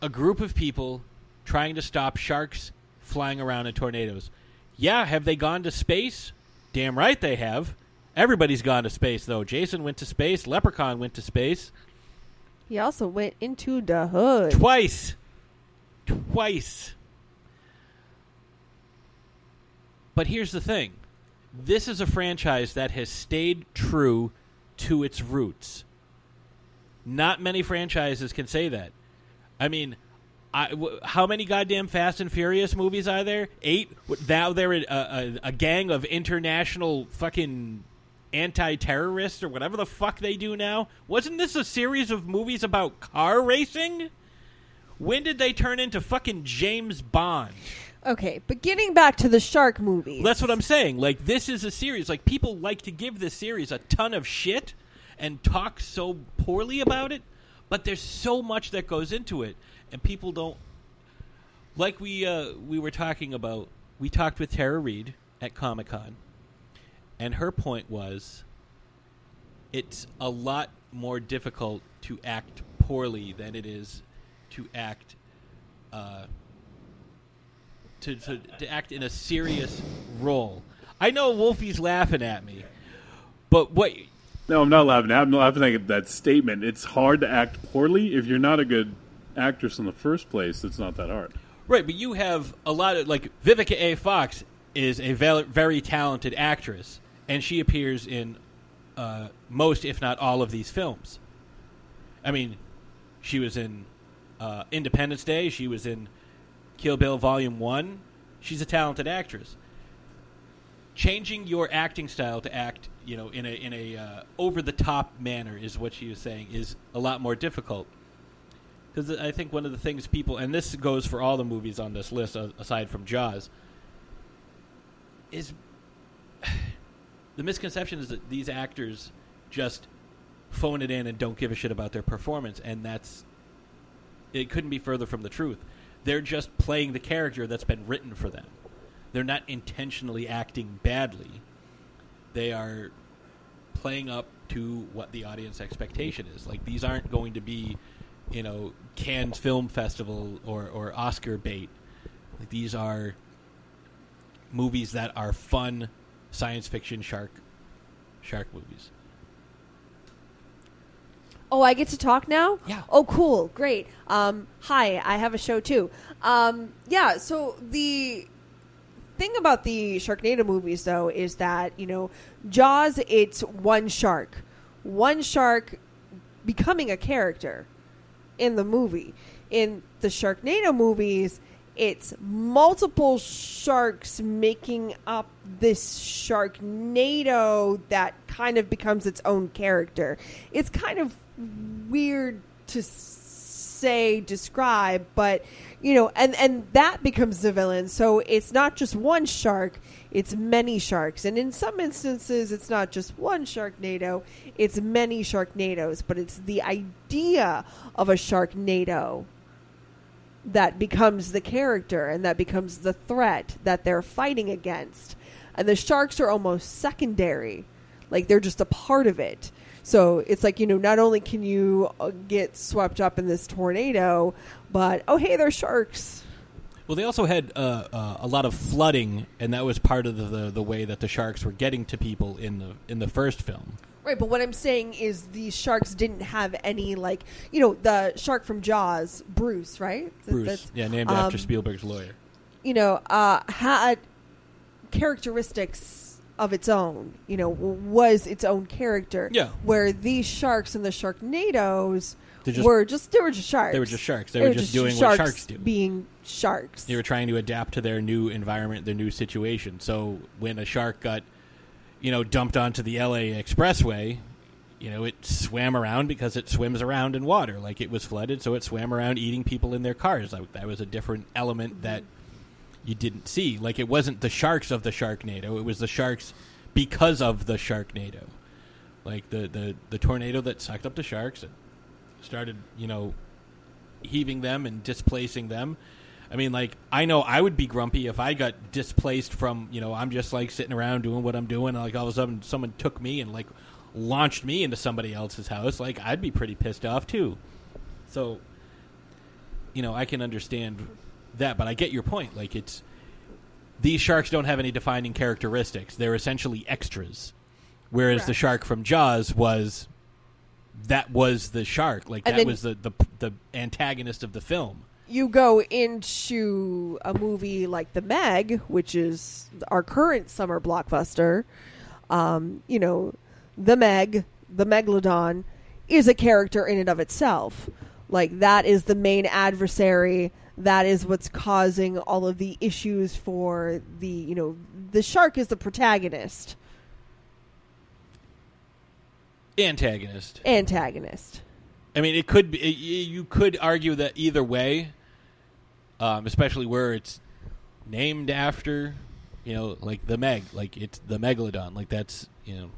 a group of people trying to stop sharks flying around in tornadoes. Yeah, have they gone to space? Damn right they have. Everybody's gone to space though. Jason went to space, Leprechaun went to space He also went into the hood. twice. Twice. But here's the thing this is a franchise that has stayed true to its roots. Not many franchises can say that. I mean, I, w- how many goddamn Fast and Furious movies are there? Eight. Now they're a, a, uh, uh, a gang of international fucking anti-terrorists or whatever the fuck they do now. Wasn't this a series of movies about car racing? When did they turn into fucking James Bond? Okay, but getting back to the shark movies. That's what I'm saying. Like this is a series. Like people like to give this series a ton of shit and talk so poorly about it, but there's so much that goes into it, and people don't. Like we uh, we were talking about. We talked with Tara Reid at Comic Con, and her point was, it's a lot more difficult to act poorly than it is to act. Uh, to, to, to act in a serious role. I know Wolfie's laughing at me, but what? No, I'm not laughing. I'm laughing at that statement. It's hard to act poorly if you're not a good actress in the first place. It's not that hard. Right, but you have a lot of like Vivica A. Fox is a very, talented actress, and she appears in uh, most, if not all, of these films. I mean, she was in uh, Independence Day. She was in Kill Bill Volume One. She's a talented actress. Changing your acting style to act, you know, in a in a uh, over the top manner is what she was saying is a lot more difficult. Because I think one of the things people, and this goes for all the movies on this list a- aside from Jaws, is the misconception is that these actors just phone it in and don't give a shit about their performance, and that's it couldn't be further from the truth. They're just playing the character that's been written for them. They're not intentionally acting badly. They are playing up to what the audience expectation is. Like these aren't going to be, you know, Cannes Film Festival or, or Oscar bait. Like, these are movies that are fun science fiction shark shark movies. Oh, I get to talk now? Yeah. Oh, cool. Great. Um, hi, I have a show too. Um, yeah, so the thing about the Sharknado movies, though, is that, you know, Jaws, it's one shark. One shark becoming a character in the movie. In the Sharknado movies, it's multiple sharks making up this Sharknado that kind of becomes its own character. It's kind of weird to say, describe, but you know, and and that becomes the villain. So it's not just one shark; it's many sharks, and in some instances, it's not just one Sharknado; it's many Sharknados. But it's the idea of a Sharknado that becomes the character and that becomes the threat that they're fighting against. And the sharks are almost secondary, like they're just a part of it. So it's like, you know, not only can you uh, get swept up in this tornado, but oh, hey, they're sharks. Well, they also had uh, uh, a lot of flooding, and that was part of the, the the way that the sharks were getting to people in the in the first film. Right, but what I'm saying is these sharks didn't have any, like, you know, the shark from Jaws, Bruce, right? Bruce, that's- yeah, named um, after Spielberg's lawyer. you know, uh, had characteristics of its own. You know, was its own character. Yeah. Where these sharks and the Sharknados just- were just they were just sharks. They were just sharks. They were just doing what sharks do. being sharks. They were trying to adapt to their new environment, their new situation. So when a shark got, you know, dumped onto the LA expressway, you know, it swam around because it swims around in water. Like it was flooded, so it swam around eating people in their cars. Like that was a different element that you didn't see. Like it wasn't the sharks of the Sharknado; it was the sharks because of the Sharknado. Like the the the tornado that sucked up the sharks and started, you know, heaving them and displacing them. I mean, like I know I would be grumpy if I got displaced from, you know, I'm just like sitting around doing what I'm doing, and like all of a sudden someone took me and like launched me into somebody else's house. Like I'd be pretty pissed off too. So, you know, I can understand that, but I get your point. Like it's these sharks don't have any defining characteristics; they're essentially extras. Whereas the shark from Jaws was that was the shark. Like And that then- was the, the the antagonist of the film. you go into a movie like The Meg, which is our current summer blockbuster, um, you know, The Meg, the Megalodon, is a character in and of itself. Like, that is the main adversary. That is what's causing all of the issues for the, you know, the shark is the protagonist, Antagonist. antagonist. I mean, it could be. It, you could argue that either way, um, especially where it's named after, you know, like the Meg, like it's the Megalodon. Like that's you know,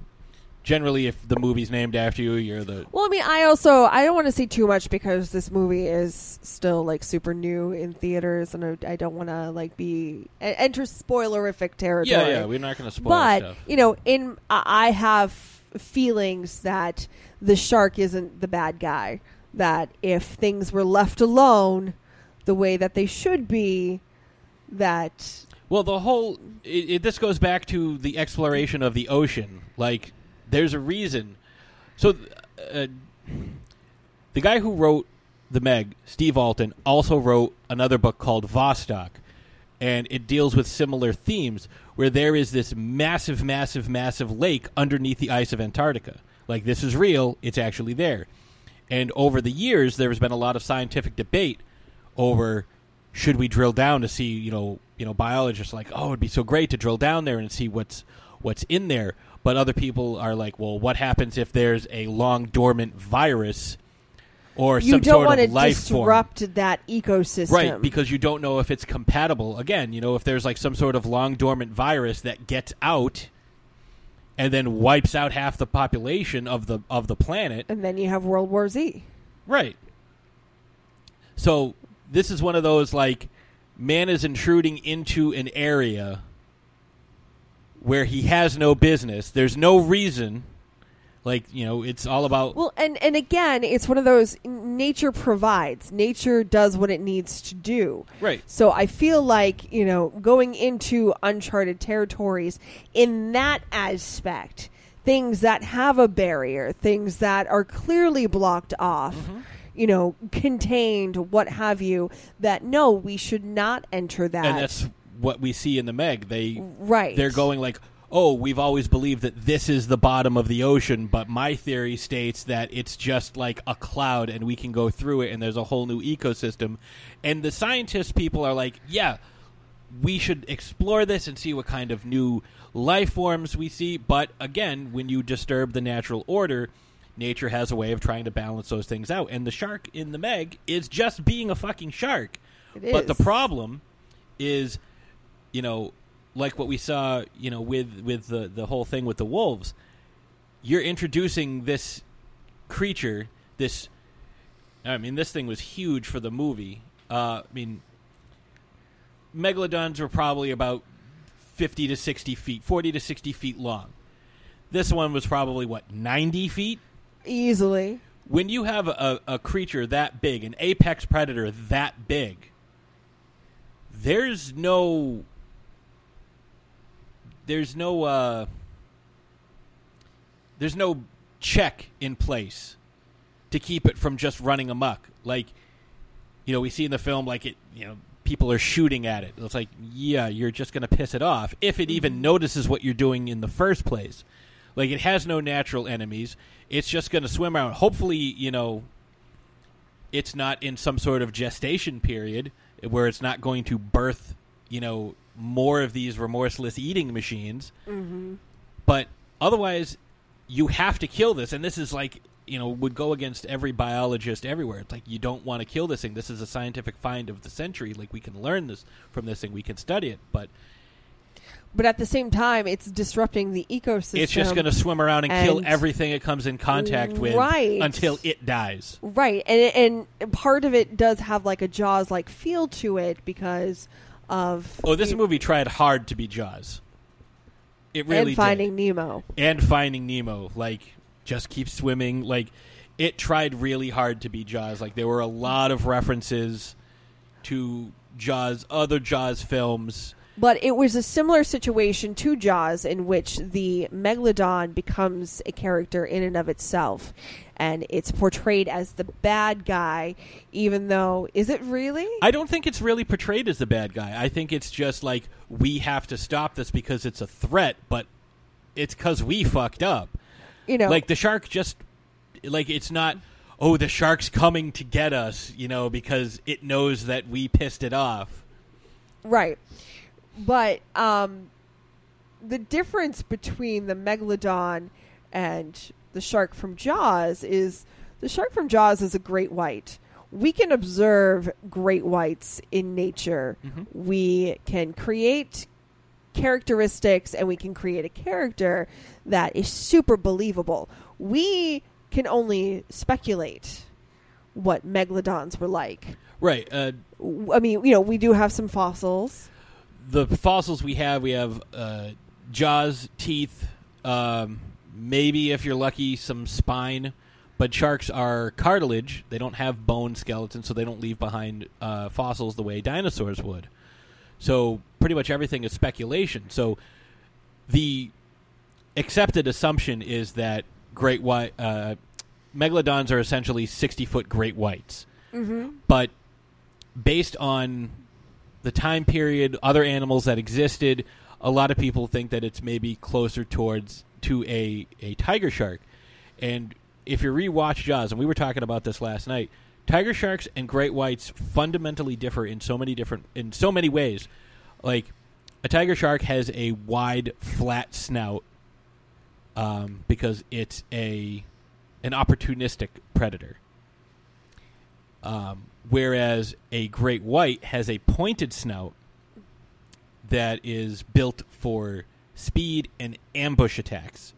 generally if the movie's named after you, you're the Well, I mean, I also I don't want to say too much because this movie is still like super new in theaters, and I, I don't want to like be enter spoilerific territory. yeah, yeah. We're not going to spoil but stuff. you know, in I I have feelings that the shark isn't the bad guy. That if things were left alone the way that they should be, that Well, the whole it, it, this goes back to the exploration of the ocean. Like, there's a reason. So, uh, the guy who wrote the Meg, Steve Alten, also wrote another book called Vostok, and it deals with similar themes. Where there is this massive, massive, massive lake underneath the ice of Antarctica. Like this is real; it's actually there. And over the years, there has been a lot of scientific debate over should we drill down to see you know you know biologists like oh it'd be so great to drill down there and see what's what's in there but other people are like well what happens if there's a long dormant virus or you some don't sort want of to life form disrupt that ecosystem, right because you don't know if it's compatible again you know if there's like some sort of long dormant virus that gets out and then wipes out half the population of the of the planet and then you have World War Z. Right. So this is one of those like man is intruding into an area where he has no business. There's no reason. Like you know, it's all about Well, and and again, it's one of those nature provides. Nature does what it needs to do. right. So I feel like, you know, going into uncharted territories in that aspect, things that have a barrier, things that are clearly blocked off, Mm-hmm. you know, contained, what have you, that no, we should not enter that. And that's what we see in the Meg. They right. they're going like, "Oh, we've always believed that this is the bottom of the ocean, but my theory states that it's just like a cloud and we can go through it and there's a whole new ecosystem." And the scientist people are like, "Yeah, we should explore this and see what kind of new life forms we see, but again, when you disturb the natural order, nature has a way of trying to balance those things out. And the shark in the Meg is just being a fucking shark. It But the problem is, you know, like what we saw, you know, with with the the whole thing with the wolves. You're introducing this creature, this. I mean, this thing was huge for the movie. Uh, I mean, megalodons were probably about fifty to sixty feet, forty to sixty feet long. This one was probably what ninety feet easily. when you have a, a creature that big, an apex predator that big, there's no there's no uh there's no check in place to keep it from just running amok. Like you know, we see in the film like it you know, people are shooting at it. It's like, yeah, you're just gonna piss it off. If it even notices what you're doing in the first place. Like it has no natural enemies. It's just going to swim around. Hopefully, you know, it's not in some sort of gestation period where it's not going to birth, you know, more of these remorseless eating machines. Mm-hmm. But otherwise, you have to kill this, and this is like you know would go against every biologist everywhere. It's like you don't want to kill this thing. This is a scientific find of the century. Like we can learn this from this thing. We can study it, but But at the same time, it's disrupting the ecosystem. it's just going to swim around and, kill everything it comes in contact with Right. until it dies. Right, and and part of it does have like a Jaws like feel to it because of Oh, this movie tried hard to be Jaws. It really and Finding did. Nemo. and Finding Nemo. Like, just keep swimming. Like, it tried really hard to be Jaws. Like, there were a lot of references to Jaws, other Jaws films. But it was a similar situation to Jaws in which the megalodon becomes a character in and of itself. And it's portrayed as the bad guy, even though, is it really? I don't think it's really portrayed as the bad guy. I think it's just like we have to stop this because it's a threat, but it's because we fucked up. You know, Like the shark just like it's not oh the shark's coming to get us, you know, because it knows that we pissed it off. Right. But um, the difference between the megalodon and the shark from Jaws is the shark from Jaws is a great white. We can observe great whites in nature. We can create characteristics and we can create a character that is super believable. We can only speculate what megalodons were like. Right. Uh I mean, you know, we do have some fossils. The fossils we have, we have uh, jaws, teeth, um, maybe if you're lucky, some spine. But sharks are cartilage; they don't have bone skeleton, so they don't leave behind uh, fossils the way dinosaurs would. So pretty much everything is speculation. So the accepted assumption is that great white uh, megalodons are essentially sixty foot great whites, but based on the time period, other animals that existed, a lot of people think that it's maybe closer towards to a a tiger shark. And if you rewatch Jaws, and we were talking about this last night, tiger sharks and great whites fundamentally differ in so many different in so many ways. Like a tiger shark has a wide, flat snout um, because it's a an opportunistic predator. Um, whereas a great white has a pointed snout that is built for speed and ambush attacks.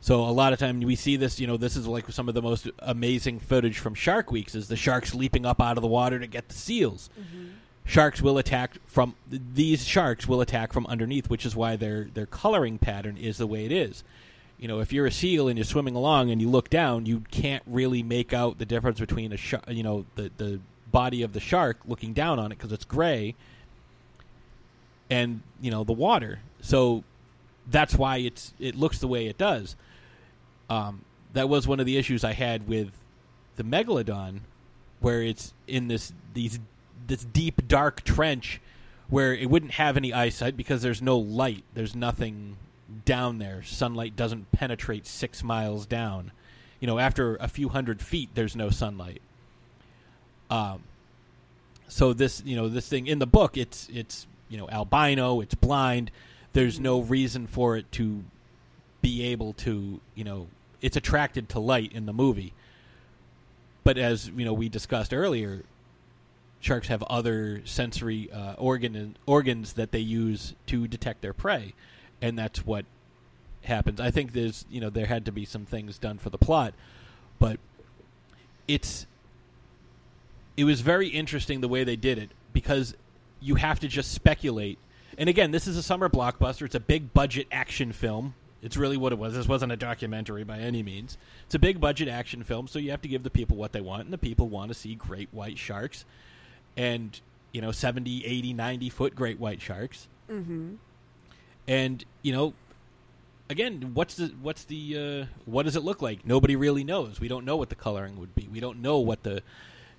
So a lot of time we see this, you know, this is like some of the most amazing footage from Shark Weeks is the sharks leaping up out of the water to get the seals. Mm-hmm. Sharks will attack from these sharks will attack from underneath, which is why their their coloring pattern is the way it is. You know, if you're a seal and you're swimming along and you look down, you can't really make out the difference between a shark, you know, the the body of the shark looking down on it because it's gray and you know the water. So that's why it's it looks the way it does. Um, that was one of the issues I had with the megalodon, where it's in this these this deep dark trench where it wouldn't have any eyesight because there's no light. There's nothing down there. Sunlight doesn't penetrate six miles down. You know, after a few hundred feet, there's no sunlight. Um, so this, you know, this thing in the book, it's it's you know albino, it's blind. There's no reason for it to be able to, you know, it's attracted to light in the movie. But as you know, we discussed earlier, sharks have other sensory uh, organ organs that they use to detect their prey, and that's what happens. I think there's you know there had to be some things done for the plot, but it's it was very interesting the way they did it because you have to just speculate. And again, this is a summer blockbuster. It's a big budget action film. It's really what it was. This wasn't a documentary by any means. It's a big budget action film, so you have to give the people what they want, and the people want to see great white sharks and, you know, 70, 80, 90 foot great white sharks. Mm-hmm. And, you know, again, what's the what's the uh, what does it look like? Nobody really knows. We don't know what the coloring would be. We don't know what the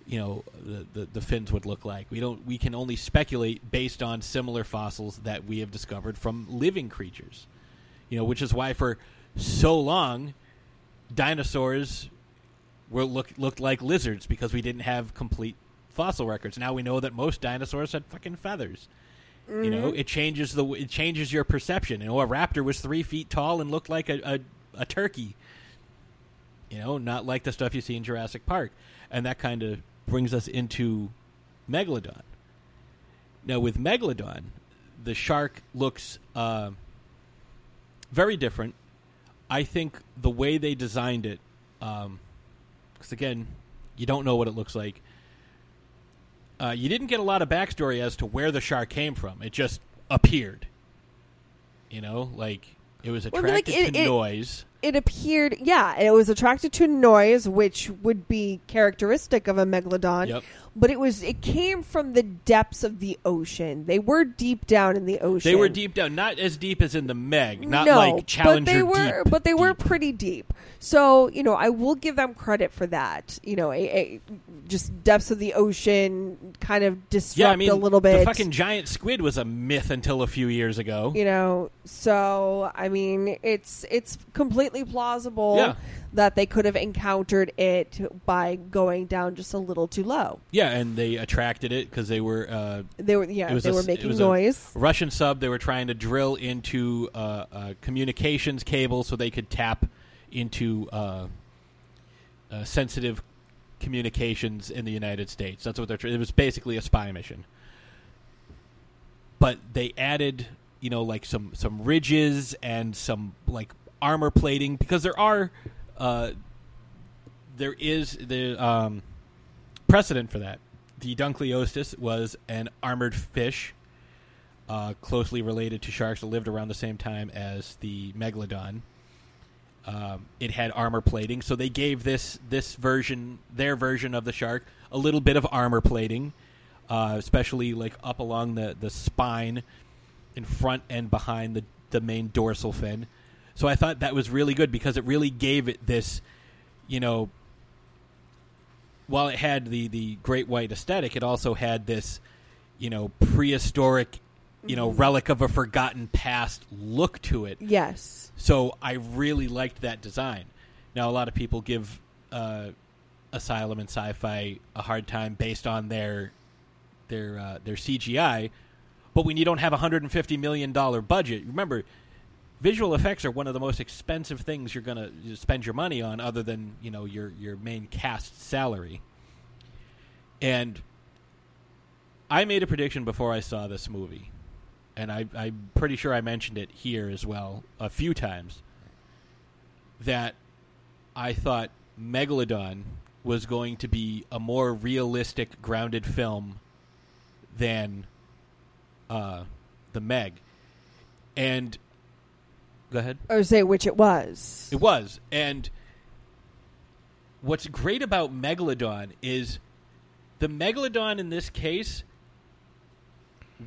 you know the, the the fins would look like. We don't. We can only speculate based on similar fossils that we have discovered from living creatures. You know, which is why for so long dinosaurs were look looked like lizards because we didn't have complete fossil records. Now we know that most dinosaurs had fucking feathers. You know, mm-hmm. it changes the it changes your perception. You know, a raptor was three feet tall and looked like a, a, a turkey. You know, not like the stuff you see in Jurassic Park, and that kind of brings us into Megalodon. Now, with Megalodon, the shark looks uh, very different. I think the way they designed it, because again, you don't know what it looks like. Uh, you didn't get a lot of backstory as to where the shark came from. It just appeared. You know, like it was Well, I mean, like, attracted it- to it- noise. It appeared, yeah, it was attracted to noise, which would be characteristic of a megalodon. Yep. But it was it came from the depths of the ocean. They were deep down in the ocean. They were deep down, not as deep as in the Meg, not no, like Challenger but they were, deep, but they were pretty deep. So you know, I will give them credit for that. You know, a, a, just depths of the ocean kind of disrupt yeah, I mean, a little bit. The fucking giant squid was a myth until a few years ago. you know, so I mean, it's it's completely plausible Yeah. That they could have encountered it by going down just a little too low. Yeah, and they attracted it because they were uh, They were yeah, they a were making noise. Russian sub. They were trying to drill into uh, uh, communications cable so they could tap into uh, uh, sensitive communications in the United States. That's what they're. Tr- it was basically a spy mission. But they added, you know, like some some ridges and some like armor plating because there are, uh, there is the um, precedent for that. The Dunkleosteus was an armored fish, uh, closely related to sharks that lived around the same time as the megalodon. Um, it had armor plating, so they gave this this version, their version of the shark, a little bit of armor plating, uh, especially like up along the the spine, in front and behind the the main dorsal fin. So I thought that was really good because it really gave it this, you know, while it had the the great white aesthetic, it also had this, you know, prehistoric, you know, relic of a forgotten past look to it. Yes. So I really liked that design. Now a lot of people give uh, Asylum and Syfy a hard time based on their their uh, their CGI, but when you don't have a hundred and fifty million dollar budget, remember. Visual effects are one of the most expensive things you're going to spend your money on, other than you know your your main cast salary. And I made a prediction before I saw this movie, and I, I'm pretty sure I mentioned it here as well a few times. That I thought Megalodon was going to be a more realistic, grounded film than uh, the Meg, and go ahead. Or say which it was. It was. And what's great about Megalodon is the Megalodon in this case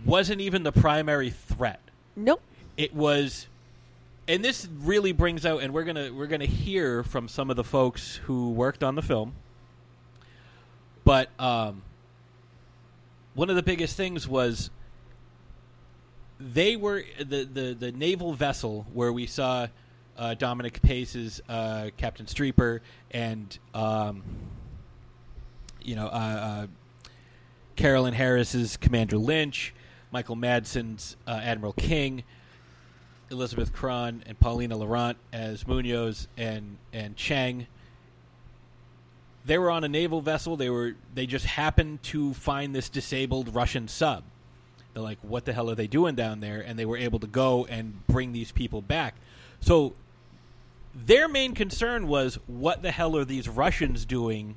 wasn't even the primary threat. Nope. It was and this really brings out and we're going to we're going to hear from some of the folks who worked on the film. But um one of the biggest things was they were the, the, the naval vessel where we saw uh, Dominic Pace's uh, Captain Streeper and um, you know uh, uh, Carolyn Harris's Commander Lynch, Michael Madsen's uh, Admiral King, Elizabeth Cron and Paulina Laurent as Munoz and and Chang. They were on a naval vessel. They were they just happened to find this disabled Russian sub. They're like, what the hell are they doing down there? And they were able to go and bring these people back. So their main concern was, what the hell are these Russians doing?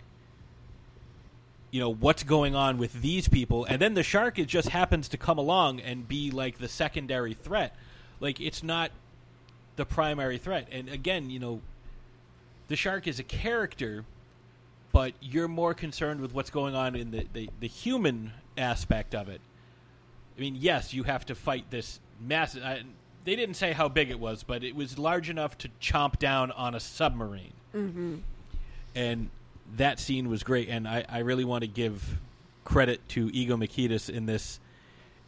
You know, what's going on with these people? And then the shark it just happens to come along and be like the secondary threat. Like it's not the primary threat. And again, you know, the shark is a character, but you're more concerned with what's going on in the, the, the human aspect of it. I mean, yes, you have to fight this massive. I, they didn't say how big it was, but it was large enough to chomp down on a submarine. Mm-hmm. And that scene was great, and I, I really want to give credit to Ego Mikitas in this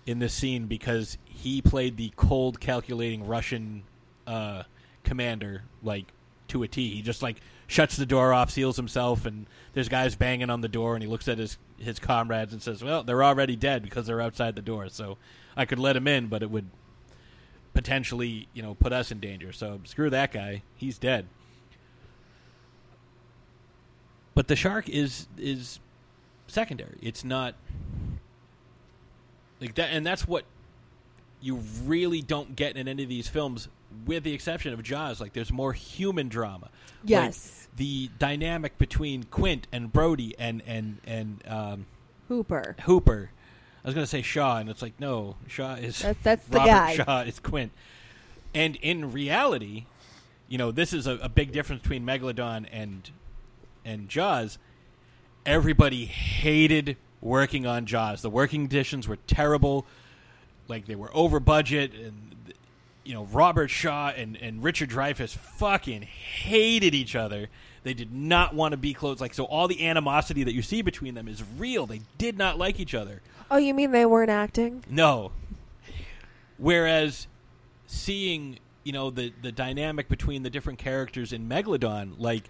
in this scene because he played the cold, calculating Russian uh, commander like to a T. He just like shuts the door off, seals himself, and there's guys banging on the door, and he looks at his his comrades and says, "Well, they're already dead because they're outside the door. So I could let him in, but it would potentially, you know, put us in danger. So screw that guy. He's dead." But the shark is is secondary. It's not like that, and that's what you really don't get in any of these films, with the exception of Jaws. Like, there's more human drama. Like, Yes. the dynamic between Quint and Brody and and and um, Hooper. Hooper. I was going to say Shaw, and it's like no, Shaw is That- that's the guy. Shaw is Quint. And in reality, you know, this is a, a big difference between Megalodon and and Jaws. Everybody hated working on Jaws. The working conditions were terrible. Like they were over budget, and you know Robert Shaw and and Richard Dreyfuss fucking hated each other. They did not want to be close. Like so, all the animosity that you see between them is real. They did not like each other. Oh, you mean they weren't acting? No. Whereas seeing, you know, the the dynamic between the different characters in Megalodon, like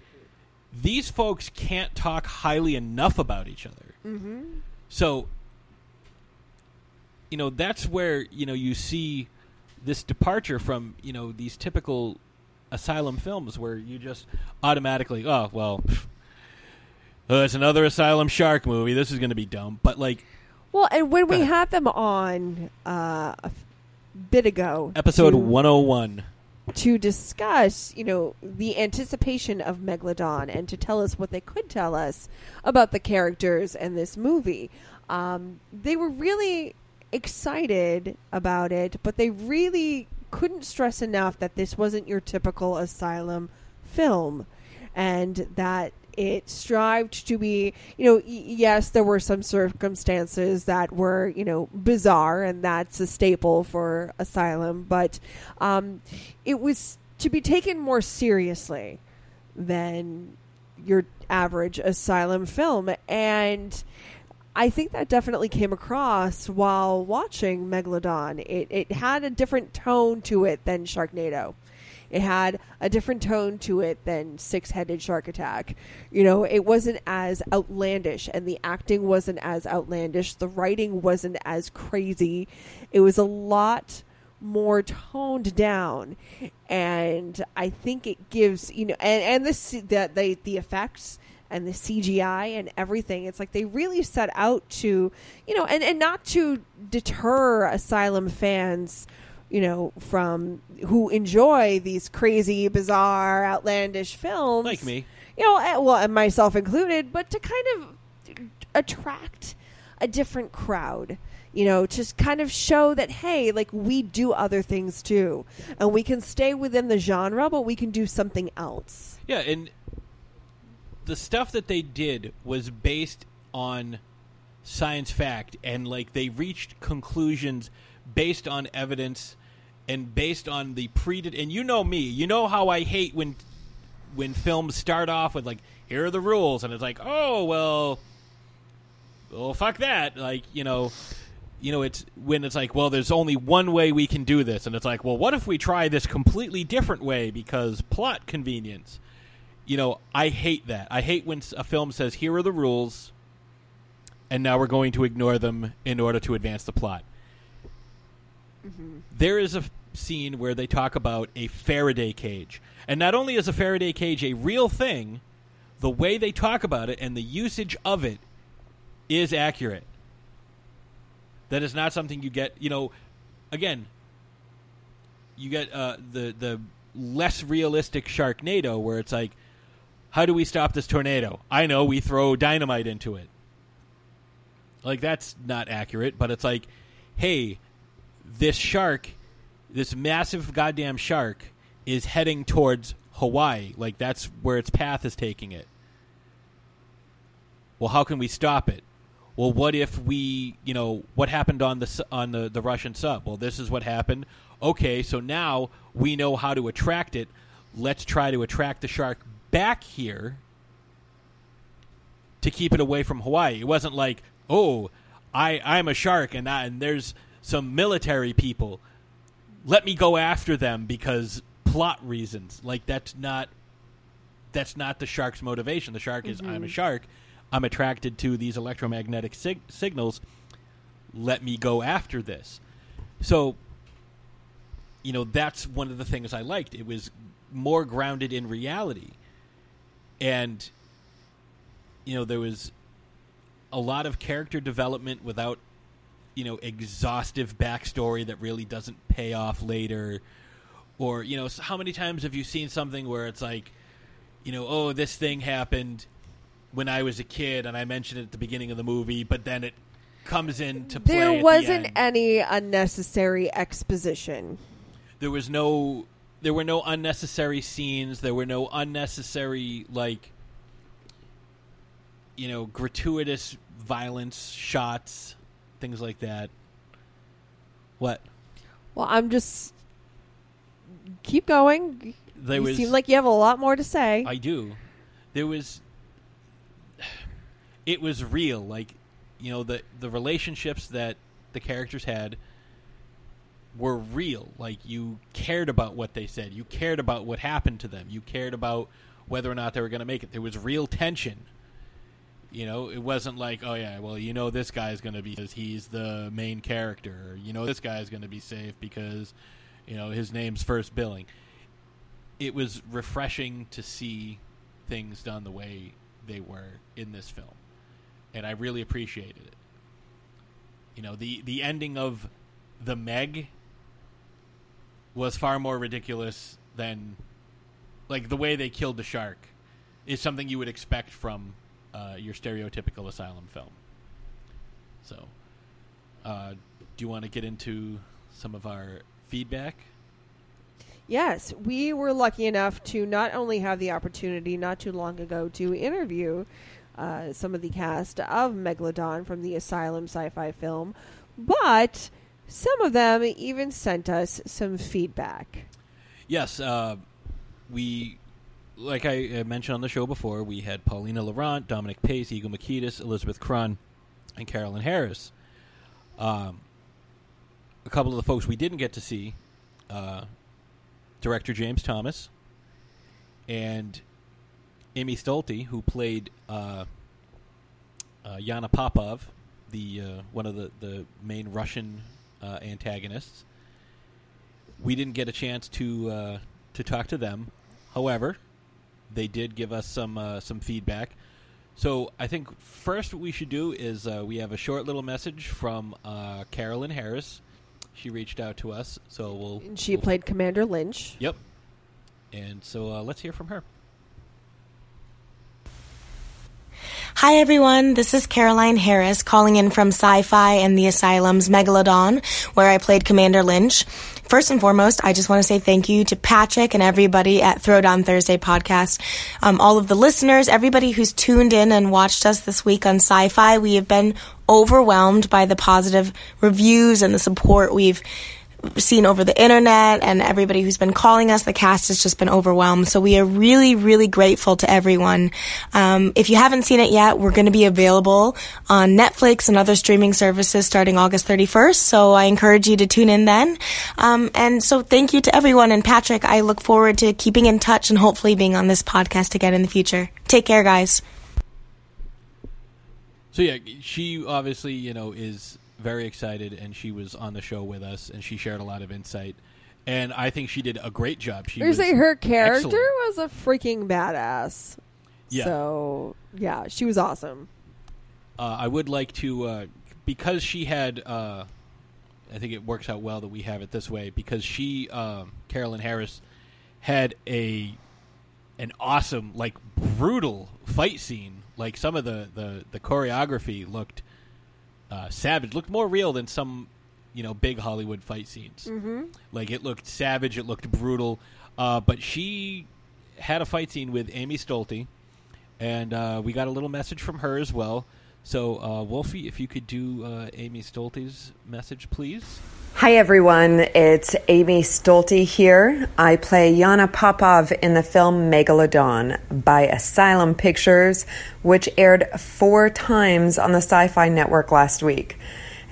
these folks can't talk highly enough about each other. Mm-hmm. So, you know, that's where you know you see this departure from you know these typical asylum films where you just automatically, oh well. Oh, it's another asylum shark movie. This is going to be dumb, but like Well, and when we had them on uh, a bit ago, episode to- 101 to discuss, you know, the anticipation of Megalodon and to tell us what they could tell us about the characters and this movie. Um, they were really excited about it, but they really couldn't stress enough that this wasn't your typical asylum film and that it strived to be, you know, yes, there were some circumstances that were, you know, bizarre, and that's a staple for Asylum, but um, it was to be taken more seriously than your average Asylum film. And I think that definitely came across while watching Megalodon. It, it had a different tone to it than Sharknado. It had a different tone to it than Six Headed Shark Attack. You know, it wasn't as outlandish, and the acting wasn't as outlandish. The writing wasn't as crazy. It was a lot more toned down, and I think it gives you know, and and the c- the the, the effects and the CGI and everything. It's like they really set out to, you know, and, and not to deter Asylum fans, you know, from who enjoy these crazy, bizarre, outlandish films. like me You know, eh, well, and myself included, but to kind of attract a different crowd. You know, just kind of show that, hey, like we do other things too. And we can stay within the genre, but we can do something else. Yeah, and the stuff that they did was based on science fact and like they reached conclusions based on evidence and based on the pre and you know me, you know how I hate when when films start off with like here are the rules and it's like, "Oh, well well fuck that." Like, you know, you know, it's when it's like, well, there's only one way we can do this, and it's like, well, what if we try this completely different way because plot convenience? You know, I hate that. I hate when a film says, here are the rules, and now we're going to ignore them in order to advance the plot. There is a scene where they talk about a Faraday cage. And not only is a Faraday cage a real thing, the way they talk about it and the usage of it is accurate. That is not something you get, you know, again, you get uh, the the less realistic Sharknado where it's like how do we stop this tornado? I know we throw dynamite into it. Like that's not accurate, but it's like hey, this shark, this massive goddamn shark is heading towards Hawaii. Like that's where its path is taking it. Well, how can we stop it? Well, what if we, you know, what happened on the on the the Russian sub? Well, this is what happened. Okay, so now we know how to attract it. Let's try to attract the shark back here to keep it away from Hawaii. It wasn't like, "Oh, I I'm a shark and I, and there's some military people. Let me go after them because plot reasons." Like that's not that's not the shark's motivation. The shark is I'm a mm-hmm. shark. I'm attracted to these electromagnetic sig- signals. Let me go after this. So, you know, that's one of the things I liked. It was more grounded in reality. And, you know, there was a lot of character development without, you know, exhaustive backstory that really doesn't pay off later. Or, you know, how many times have you seen something where it's like, you know, oh, this thing happened when I was a kid, and I mentioned it at the beginning of the movie, but then it comes into play. There wasn't end. any unnecessary exposition. there was no there were no unnecessary scenes there were no unnecessary like you know, gratuitous violence, shots, things like that. What? Well, I'm just keep going. There you was seem like you have a lot more to say. I do. There was it was real like you know the the relationships that the characters had were real. Like you cared about what they said. You cared about what happened to them. You cared about whether or not they were going to make it. There was real tension. You know it wasn't like oh yeah well you know this guy's going to be because he's the main character. Or, you know this guy's going to be safe because you know his name's first billing. It was refreshing to see things done the way they were in this film. And I really appreciated it. You know, the the ending of the Meg was far more ridiculous than like the way they killed the shark is something you would expect from uh, your stereotypical asylum film. So, uh, do you want to get into some of our feedback? Yes, we were lucky enough to not only have the opportunity not too long ago to interview uh, some of the cast of Megalodon from the Asylum Syfy film, but some of them even sent us some feedback. Yes, uh, we, like I uh, mentioned on the show before, we had Paulina Laurent, Dominic Pace, Ego Mikitas, Elizabeth Cron, and Carolyn Harris. Um, a couple of the folks we didn't get to see, uh, director James Thomas, and Amy Stolte, who played uh, uh, Yana Popov, the uh, one of the, the main Russian uh, antagonists. We didn't get a chance to uh, to talk to them. However, they did give us some uh, some feedback. So I think first what we should do is we have a short little message from Carolyn Harris. She reached out to us, so we'll. And she we'll, played Commander Lynch. Yep. And so let's hear from her. Hi everyone, this is Caroline Harris calling in from Syfy and the Asylum's Megalodon, where I played Commander Lynch. First and foremost, I just want to say thank you to Patrick and everybody at Throwdown Thursday podcast. Um, all of the listeners, everybody who's tuned in and watched us this week on Syfy. We have been overwhelmed by the positive reviews and the support we've seen over the internet and everybody who's been calling us. The cast has just been overwhelmed. So we are really, really grateful to everyone. Um, if you haven't seen it yet, we're going to be available on Netflix and other streaming services starting August 31st. So I encourage you to tune in then. Um, and so thank you to everyone. And Patrick, I look forward to keeping in touch and hopefully being on this podcast again in the future. Take care, guys. So yeah, she obviously, you know, is very excited, and she was on the show with us, and she shared a lot of insight. And I think she did a great job. She You was say her character excellent. was a freaking badass. Yeah. So yeah, she was awesome. Uh, I would like to uh, because she had. Uh, I think it works out well that we have it this way because she, um, Carolyn Harris, had a an awesome, like brutal fight scene. Like some of the the, the choreography looked uh, savage, looked more real than some you know big Hollywood fight scenes. Mm-hmm. Like it looked savage, it looked brutal. Uh, but she had a fight scene with Amy Stolte, and uh, we got a little message from her as well. So, uh, Wolfie, if you could do uh, Amy Stolte's message, please. Hi, everyone. It's Amy Stolte here. I play Yana Popov in the film Megalodon by Asylum Pictures, which aired four times on the Syfy Network last week.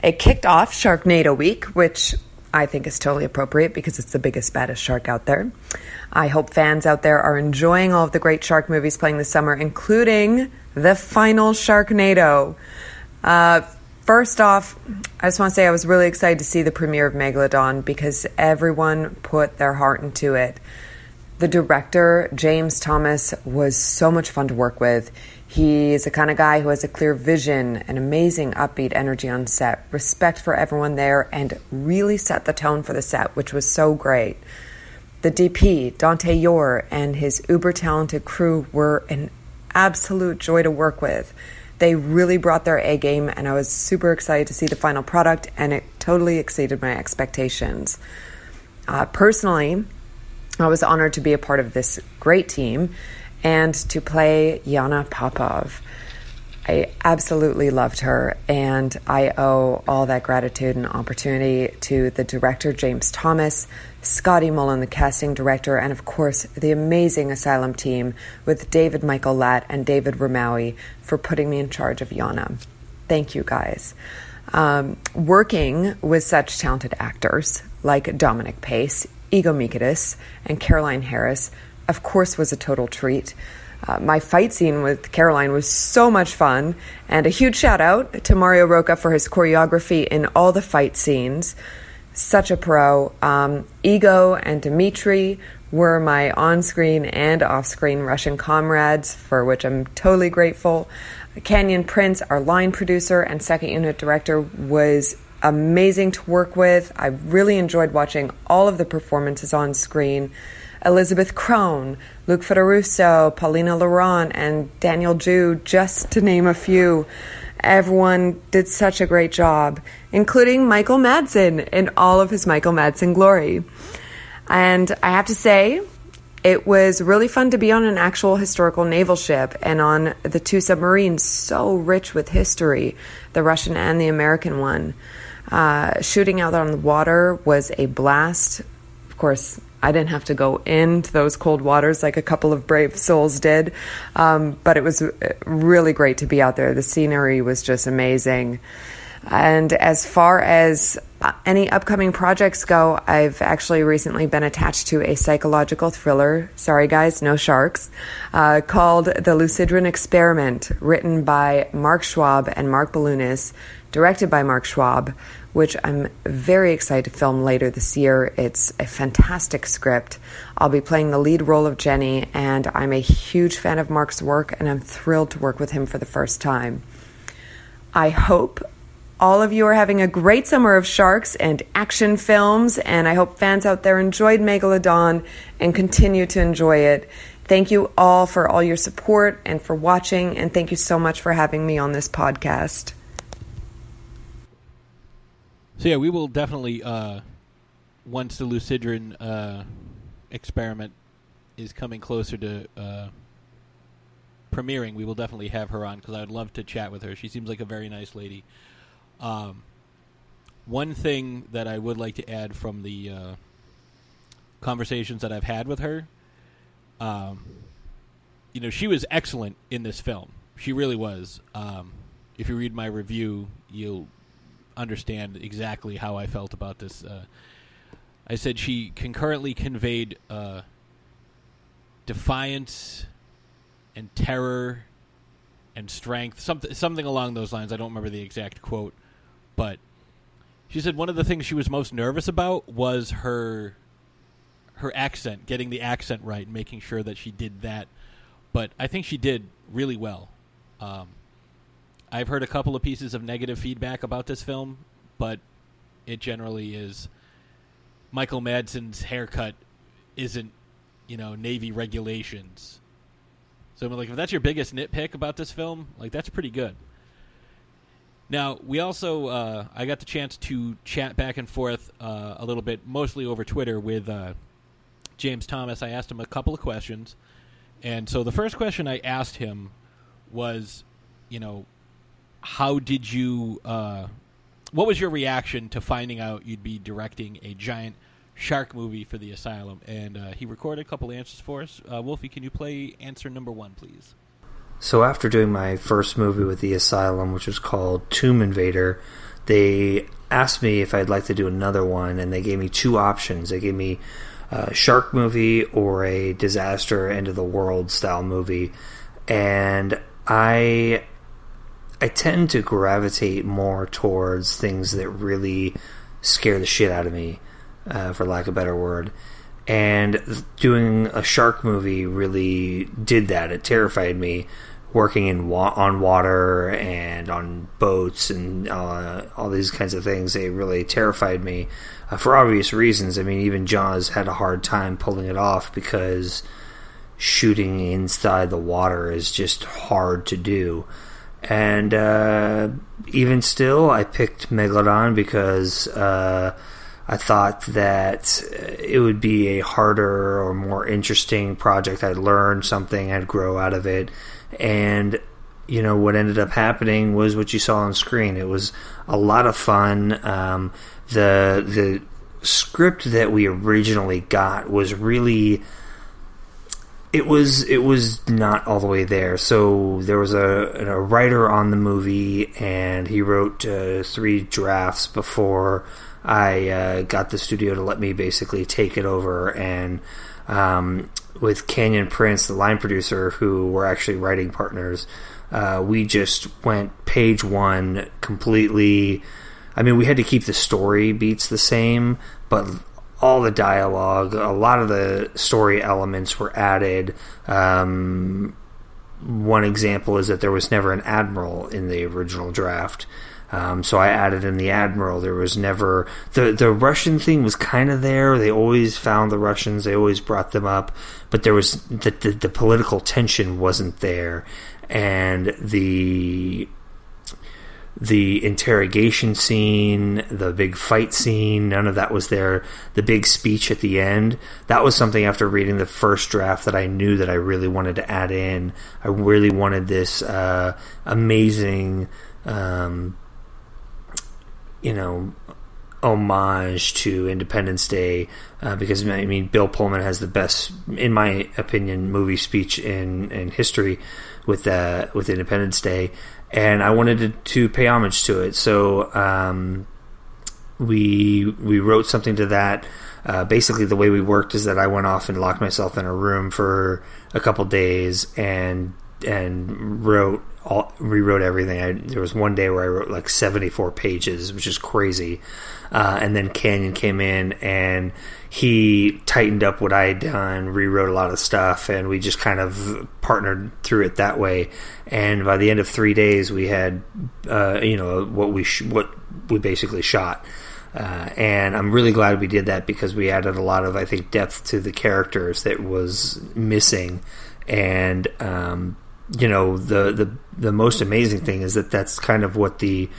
It kicked off Sharknado Week, which I think is totally appropriate because it's the biggest, baddest shark out there. I hope fans out there are enjoying all of the great shark movies playing this summer, including the final Sharknado. Uh, first off, I just want to say I was really excited to see the premiere of Megalodon because everyone put their heart into it. The director, James Thomas, was so much fun to work with. He's the kind of guy who has a clear vision, an amazing upbeat energy on set, respect for everyone there, and really set the tone for the set, which was so great. The DP, Dante Yor, and his uber talented crew were an absolute joy to work with. They really brought their A game, and I was super excited to see the final product, and it totally exceeded my expectations. Uh, personally, I was honored to be a part of this great team and to play Yana Popov. I absolutely loved her, and I owe all that gratitude and opportunity to the director, James Thomas, Scotty Mullen, the casting director, and of course, the amazing Asylum team with David Michael Latt and David Rimawi for putting me in charge of Yana. Thank you, guys. Um, working with such talented actors like Dominic Pace, Ego Mikitas, and Caroline Harris, of course, was a total treat. Uh, my fight scene with Caroline was so much fun, and a huge shout out to Mario Roca for his choreography in all the fight scenes. Such a pro. Um, Ego and Dimitri were my on screen and off screen Russian comrades, for which I'm totally grateful. Canyon Prince, our line producer and second unit director, was amazing to work with. I really enjoyed watching all of the performances on screen. Elizabeth Crone, Luke Federuso, Paulina Laurent, and Daniel Ju, just to name a few. Everyone did such a great job, including Michael Madsen in all of his Michael Madsen glory. And I have to say, it was really fun to be on an actual historical naval ship and on the two submarines so rich with history, the Russian and the American one. Uh, shooting out on the water was a blast. Of course, I didn't have to go into those cold waters like a couple of brave souls did, um, but it was really great to be out there. The scenery was just amazing. And as far as any upcoming projects go, I've actually recently been attached to a psychological thriller. Sorry, guys, no sharks. Uh, called The Lucidrin Experiment, written by Mark Schwab and Mark Balunis, directed by Mark Schwab which I'm very excited to film later this year. It's a fantastic script. I'll be playing the lead role of Jenny, and I'm a huge fan of Mark's work, and I'm thrilled to work with him for the first time. I hope all of you are having a great summer of sharks and action films, and I hope fans out there enjoyed Megalodon and continue to enjoy it. Thank you all for all your support and for watching, and thank you so much for having me on this podcast. So yeah, we will definitely uh, once the Lucidran uh, experiment is coming closer to uh, premiering, we will definitely have her on because I would love to chat with her. She seems like a very nice lady. Um, one thing that I would like to add from the uh, conversations that I've had with her, um, you know, she was excellent in this film. She really was. Um, if you read my review, you'll understand exactly how I felt about this. Uh, I said she concurrently conveyed uh, defiance and terror and strength, something something along those lines. I don't remember the exact quote, but she said one of the things she was most nervous about was her her accent, getting the accent right, and making sure that she did that. But I think she did really well. Um, I've heard a couple of pieces of negative feedback about this film, but it generally is Michael Madsen's haircut isn't, you know, Navy regulations. So I'm like, if that's your biggest nitpick about this film, like that's pretty good. Now we also, uh, I got the chance to chat back and forth uh, a little bit, mostly over Twitter with uh, James Thomas. I asked him a couple of questions, and so the first question I asked him was, you know, how did you? Uh, what was your reaction to finding out you'd be directing a giant shark movie for the asylum? And uh, he recorded a couple answers for us. Uh, Wolfie, can you play answer number one, please? So after doing my first movie with the asylum, which was called Tomb Invader, they asked me if I'd like to do another one, and they gave me two options. They gave me a shark movie or a disaster end of the world style movie, and I I tend to gravitate more towards things that really scare the shit out of me, uh, for lack of a better word. And doing a shark movie really did that. It terrified me. Working in wa- on water and on boats and uh, all these kinds of things, they really terrified me uh, for obvious reasons. I mean, even Jaws had a hard time pulling it off because shooting inside the water is just hard to do. And uh, even still, I picked Megalodon because uh, I thought that it would be a harder or more interesting project. I'd learn something, I'd grow out of it. And you know what ended up happening was what you saw on screen. It was a lot of fun. Um, the the script that we originally got was really it was it was not all the way there. So there was a a writer on the movie, and he wrote uh, three drafts before I uh, got the studio to let me basically take it over. And um, with Canyon Prince, the line producer, who were actually writing partners, uh, we just went page one completely. I mean, we had to keep the story beats the same, but all the dialogue, a lot of the story elements were added. Um, one example is that there was never an admiral in the original draft. Um, so I added in the admiral. There was never the the Russian thing was kind of there. They always found the Russians. They always brought them up, but there was the the, the political tension wasn't there, and the the interrogation scene, the big fight scene, none of that was there. The big speech at the end, that was something after reading the first draft that I knew that I really wanted to add in. I really wanted this uh, amazing, um, you know, homage to Independence Day uh, because I mean Bill Pullman has the best, in my opinion, movie speech in in history with uh, with Independence Day, and I wanted to, to pay homage to it. So um, we we wrote something to that. Uh, basically, the way we worked is that I went off and locked myself in a room for a couple days and and wrote all, rewrote everything. I, there was one day where I wrote like seventy four pages, which is crazy. Uh, and then Canyon came in and he tightened up what I had done, rewrote a lot of stuff, and we just kind of partnered through it that way. And by the end of three days, we had, uh, you know, what we sh- what we basically shot. Uh, and I'm really glad we did that because we added a lot of, I think, depth to the characters that was missing. And um, you know, the the the most amazing thing is that that's kind of what the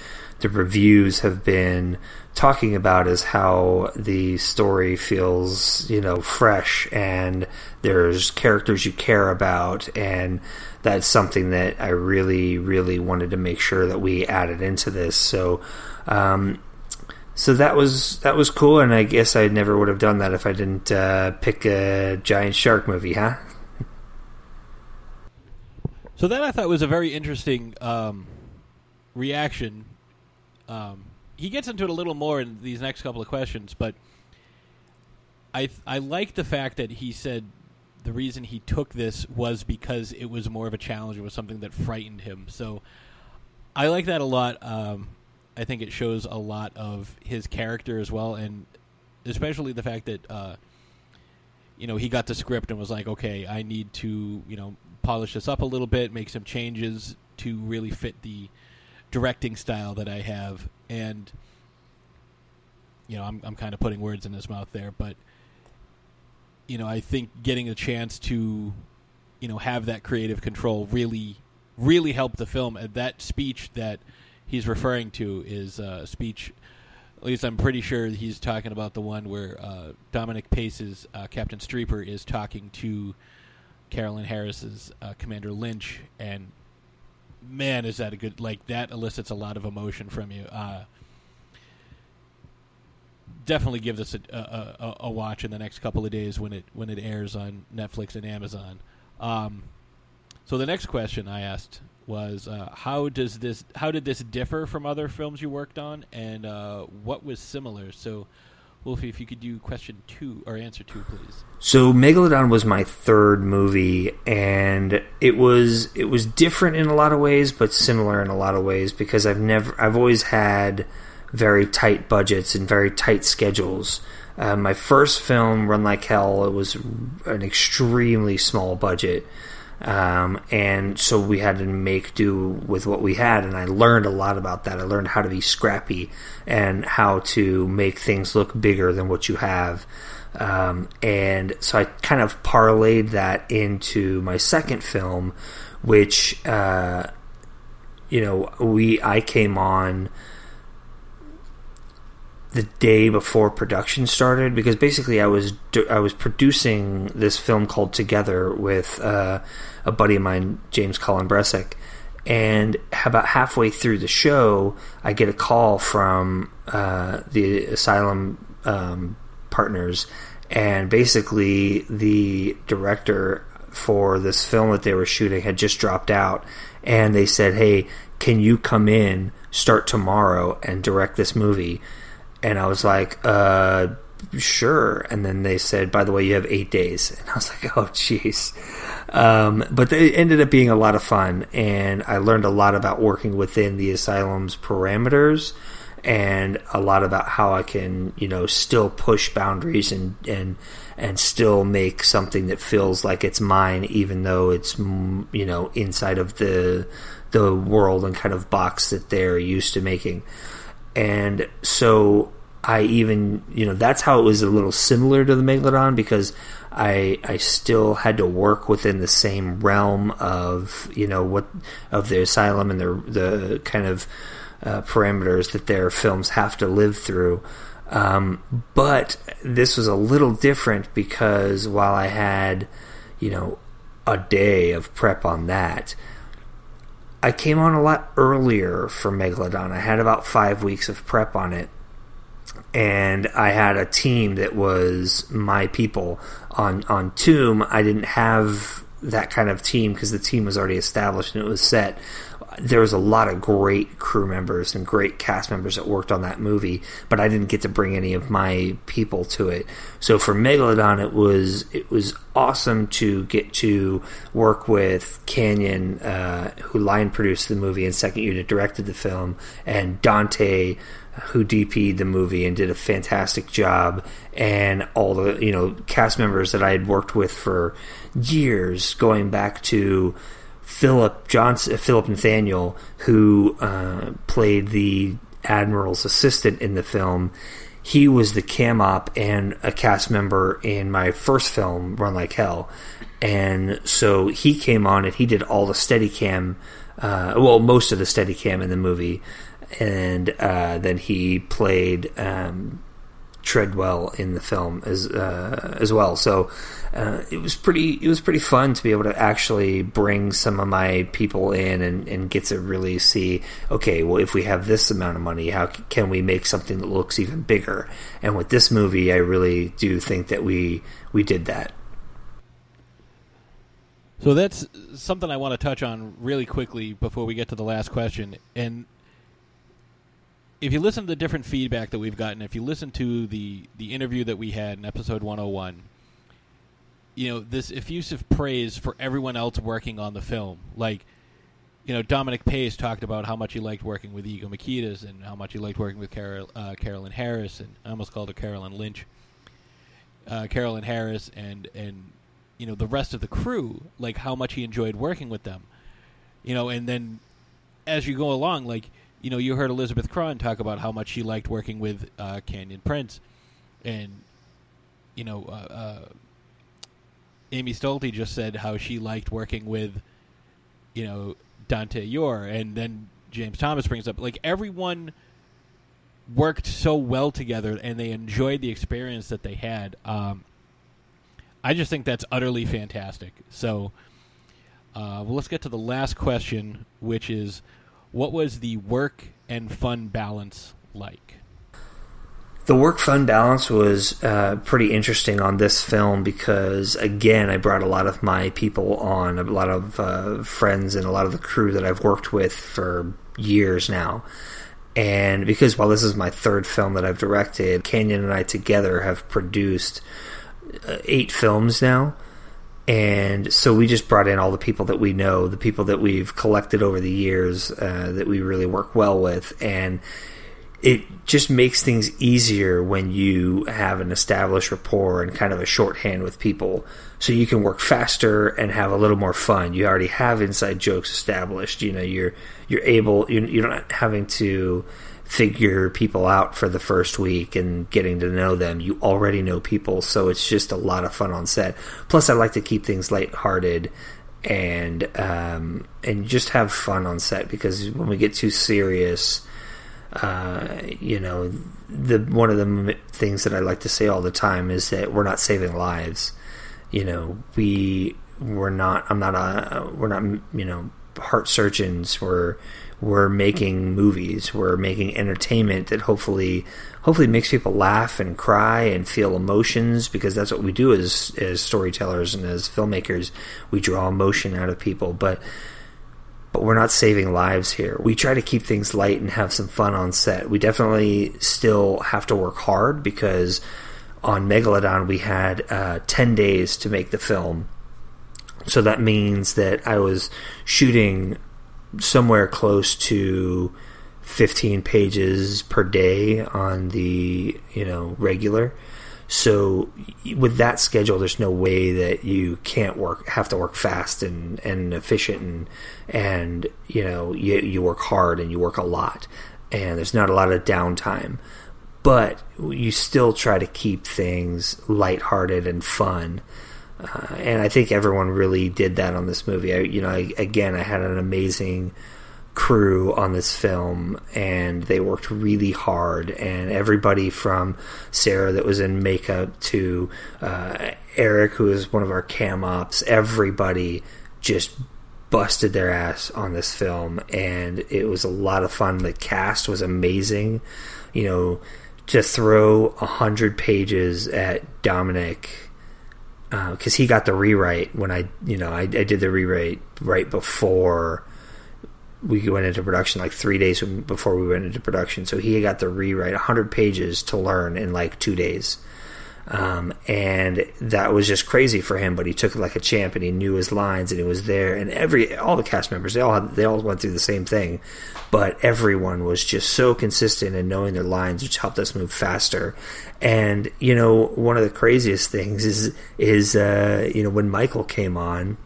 the reviews have been talking about is how the story feels, you know, fresh and there's characters you care about and that's something that I really, really wanted to make sure that we added into this. So, um, so that was that was cool, and I guess I never would have done that if I didn't uh, pick a giant shark movie, huh? So that I thought was a very interesting um, reaction. Um, he gets into it a little more in these next couple of questions, but I I like the fact that he said the reason he took this was because it was more of a challenge. It was something that frightened him. So I like that a lot. Um, I think it shows a lot of his character as well, and especially the fact that uh, you know he got the script and was like, okay, I need to you know polish this up a little bit, make some changes to really fit the directing style that I have, and you know, I'm I'm kind of putting words in his mouth there, but you know, I think getting a chance to you know have that creative control really really helped the film. And that speech that he's referring to is a speech. At least I'm pretty sure he's talking about the one where uh, Dominic Pace's uh, Captain Streeper is talking to Carolyn Harris's uh, Commander Lynch, and man, is that a good like that elicits a lot of emotion from you. Uh, definitely give this a, a, a, a, watch in the next couple of days when it when it airs on Netflix and Amazon. Um, so the next question I asked was uh, how does this how did this differ from other films you worked on, and uh, what was similar? So. Wolfie, if you could do question two or answer two, please. So Megalodon was my third movie, and it was it was different in a lot of ways, but similar in a lot of ways because I've never I've always had very tight budgets and very tight schedules. Uh, my first film, Run Like Hell, it was an extremely small budget. Um, and so we had to make do with what we had, and I learned a lot about that. I learned how to be scrappy and how to make things look bigger than what you have. Um, and so I kind of parlayed that into my second film, which uh, you know we I came on the day before production started because basically I was I was producing this film called Together with uh, a buddy of mine, James Colin Bresick, And about halfway through the show, I get a call from uh, the asylum um, partners, and basically the director for this film that they were shooting had just dropped out, and they said, "Hey, can you come in, start tomorrow, and direct this movie?" And I was like, "Uh." Sure, and then they said, "By the way, you have eight days," and I was like, "Oh, jeez." Um, but it ended up being a lot of fun, and I learned a lot about working within the asylum's parameters, and a lot about how I can, you know, still push boundaries and and and still make something that feels like it's mine, even though it's you know inside of the the world and kind of box that they're used to making. And so I even, you know, that's how it was a little similar to the Megalodon because I I still had to work within the same realm of, you know, what of the asylum and the the kind of uh, parameters that their films have to live through. Um, but this was a little different because while I had, you know, a day of prep on that, I came on a lot earlier for Megalodon. I had about five weeks of prep on it and I had a team that was my people on on Tomb. I didn't have that kind of team because the team was already established and it was set. There was a lot of great crew members and great cast members that worked on that movie, but I didn't get to bring any of my people to it. So for Megalodon, it was it was awesome to get to work with Canyon, uh, who line produced the movie and second unit directed the film, and Dante who DP'd the movie and did a fantastic job, and all the you know cast members that I had worked with for years, going back to Philip Johnson, Philip Nathaniel, who uh, played the admiral's assistant in the film. He was the cam op and a cast member in my first film, Run Like Hell, and so he came on and he did all the steady cam. Uh, well, most of the steady cam in the movie and uh, then he played um, Treadwell in the film as uh, as well. So uh, it was pretty it was pretty fun to be able to actually bring some of my people in and, and get to really see okay well if we have this amount of money how can we make something that looks even bigger and with this movie I really do think that we we did that. So that's something I want to touch on really quickly before we get to the last question. And if you listen to the different feedback that we've gotten, if you listen to the the interview that we had in episode 101, you know this effusive praise for everyone else working on the film, like you know Dominic Pace talked about how much he liked working with Ego Mikitas and how much he liked working with Carol, uh, Carolyn Harris and I almost called her Carolyn Lynch, uh, Carolyn Harris and and you know the rest of the crew, like how much he enjoyed working with them, you know, and then as you go along, like you know, you heard Elizabeth Cron talk about how much she liked working with uh, Canyon Prince, and you know, uh, uh, Amy Stolte just said how she liked working with, you know, Dante Yor, and then James Thomas brings up like everyone worked so well together and they enjoyed the experience that they had. Um, I just think that's utterly fantastic. So, uh, well, let's get to the last question, which is what was the work and fun balance like? The work fun balance was uh, pretty interesting on this film because, again, I brought a lot of my people on, a lot of uh, friends, and a lot of the crew that I've worked with for years now. And because while this is my third film that I've directed, Canyon and I together have produced uh, eight films now and so we just brought in all the people that we know, the people that we've collected over the years uh, that we really work well with, and it just makes things easier when you have an established rapport and kind of a shorthand with people, so you can work faster and have a little more fun. You already have inside jokes established. You know, you're you're able. You're, you're not having to figure people out for the first week and getting to know them. You already know people, so it's just a lot of fun on set. Plus, I like to keep things lighthearted and um, and just have fun on set because when we get too serious, uh, you know, the one of the things that I like to say all the time is that we're not saving lives. You know, we we're not. I'm not a. We're not. You know heart surgeons. We're we're making movies. We're making entertainment that hopefully hopefully makes people laugh and cry and feel emotions because that's what we do as as storytellers and as filmmakers. We draw emotion out of people, but but we're not saving lives here. We try to keep things light and have some fun on set. We definitely still have to work hard because on Megalodon we had uh, 10 days to make the film. So that means that I was shooting somewhere close to 15 pages per day on the, you know, regular. So with that schedule, there's no way that you can't work, have to work fast and, and efficient and, and, you know, you, you work hard and you work a lot and there's not a lot of downtime, but you still try to keep things lighthearted and fun. Uh, and I think everyone really did that on this movie. I, you know, I, again, I had an amazing, crew on this film and they worked really hard. And everybody from sarah that was in makeup to uh, eric who is one of our cam ops everybody just busted their ass on this film. And it was a lot of fun. The cast was amazing. You know to throw a hundred pages at dominic because uh, he got the rewrite when I, you know, I, I did the rewrite right before we went into production like three days before we went into production. So he got the rewrite 100 pages to learn in like two days. Um, and that was just crazy for him, but he took it like a champ and he knew his lines and he was there. And every, all the cast members, they all had, they all went through the same thing, but everyone was just so consistent in knowing their lines, which helped us move faster. And, you know, one of the craziest things is, is, uh, you know, when Michael came on,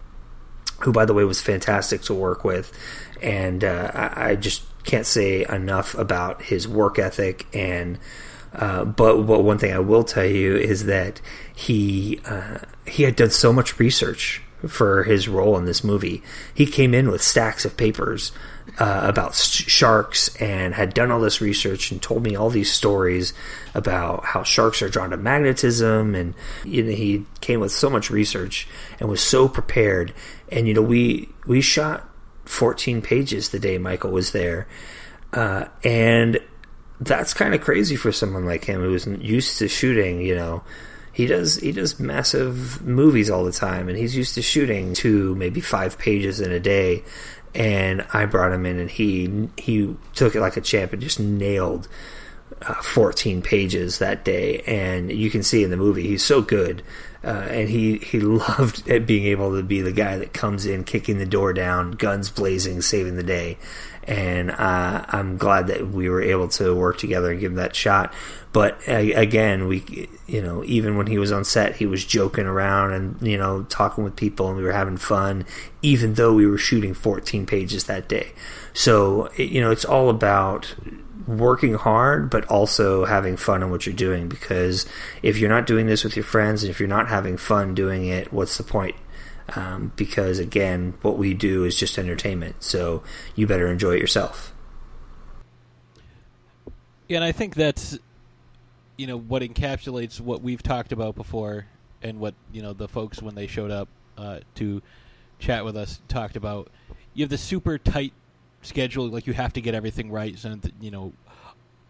who by the way was fantastic to work with, and uh, I, I, just can't say enough about his work ethic. And uh, but but one thing I will tell you is that he uh, he had done so much research for his role in this movie. He came in with stacks of papers uh, about sh- sharks and had done all this research and told me all these stories about how sharks are drawn to magnetism. And you know, he came with so much research and was so prepared. And you know, we we shot 14 pages the day Michael was there. Uh, and that's kind of crazy for someone like him who's used to shooting, you know. He does he does massive movies all the time and he's used to shooting two maybe 5 pages in a day and I brought him in and he he took it like a champ and just nailed uh, 14 pages that day and you can see in the movie he's so good uh, and he he loved being able to be the guy that comes in, kicking the door down, guns blazing, saving the day. And uh, I'm glad that we were able to work together and give him that shot. But uh, again, we you know even when he was on set, he was joking around and you know talking with people, and we were having fun, even though we were shooting 14 pages that day. So you know it's all about working hard, but also having fun in what you're doing. Because if you're not doing this with your friends, and if you're not having fun doing it, what's the point? Um, because again, what we do is just entertainment. So you better enjoy it yourself. Yeah, and I think that's you know what encapsulates what we've talked about before, and what you know the folks when they showed up uh, to chat with us talked about. You have the super tight schedule like you have to get everything right so you know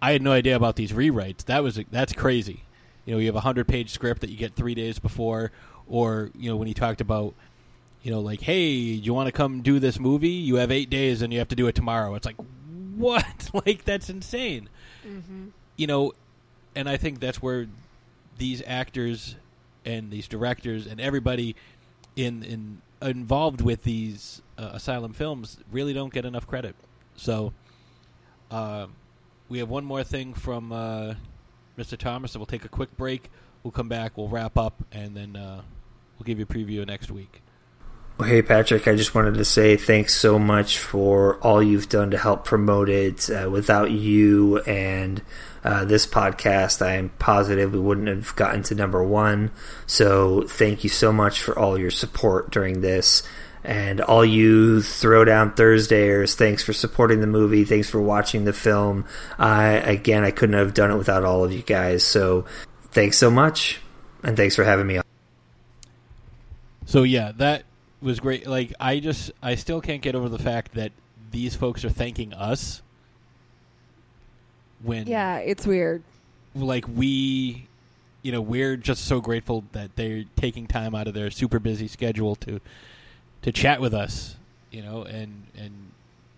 i had no idea about these rewrites that was that's crazy you know you have a 100 page script that you get 3 days before or you know when he talked about you know like hey you want to come do this movie you have 8 days and you have to do it tomorrow it's like what like that's insane mm-hmm. you know and i think that's where these actors and these directors and everybody in in involved with these uh, asylum films really don't get enough credit. So, uh, we have one more thing from uh, Mr. Thomas, and we'll take a quick break. We'll come back, we'll wrap up, and then uh, we'll give you a preview next week. Well, hey, Patrick, I just wanted to say thanks so much for all you've done to help promote it. Uh, without you and uh, this podcast, I am positive we wouldn't have gotten to number one. So thank you so much for all your support during this. And all you Throwdown Thursdayers, thanks for supporting the movie. Thanks for watching the film. I again, I couldn't have done it without all of you guys. So thanks so much, and thanks for having me on. So yeah, that was great. Like I just I still can't get over the fact that these folks are thanking us when Yeah, it's weird. like we you know we're just so grateful that they're taking time out of their super busy schedule to to chat with us you know and and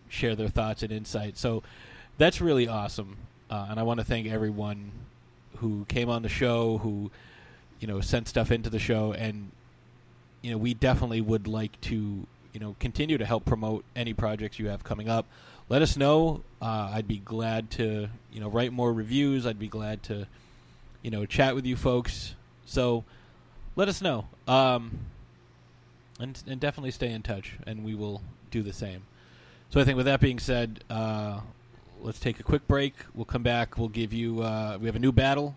share their thoughts and insights so that's really awesome uh, and i want to thank everyone who came on the show who you know sent stuff into the show and you know we definitely would like to you know continue to help promote any projects you have coming up. Let us know. Uh, i'd be glad to you know write more reviews. I'd be glad to you know chat with you folks. So let us know. Um, and, and definitely stay in touch and we will do the same. So i think with that being said uh, let's take a quick break. We'll come back. We'll give you uh, we have a new battle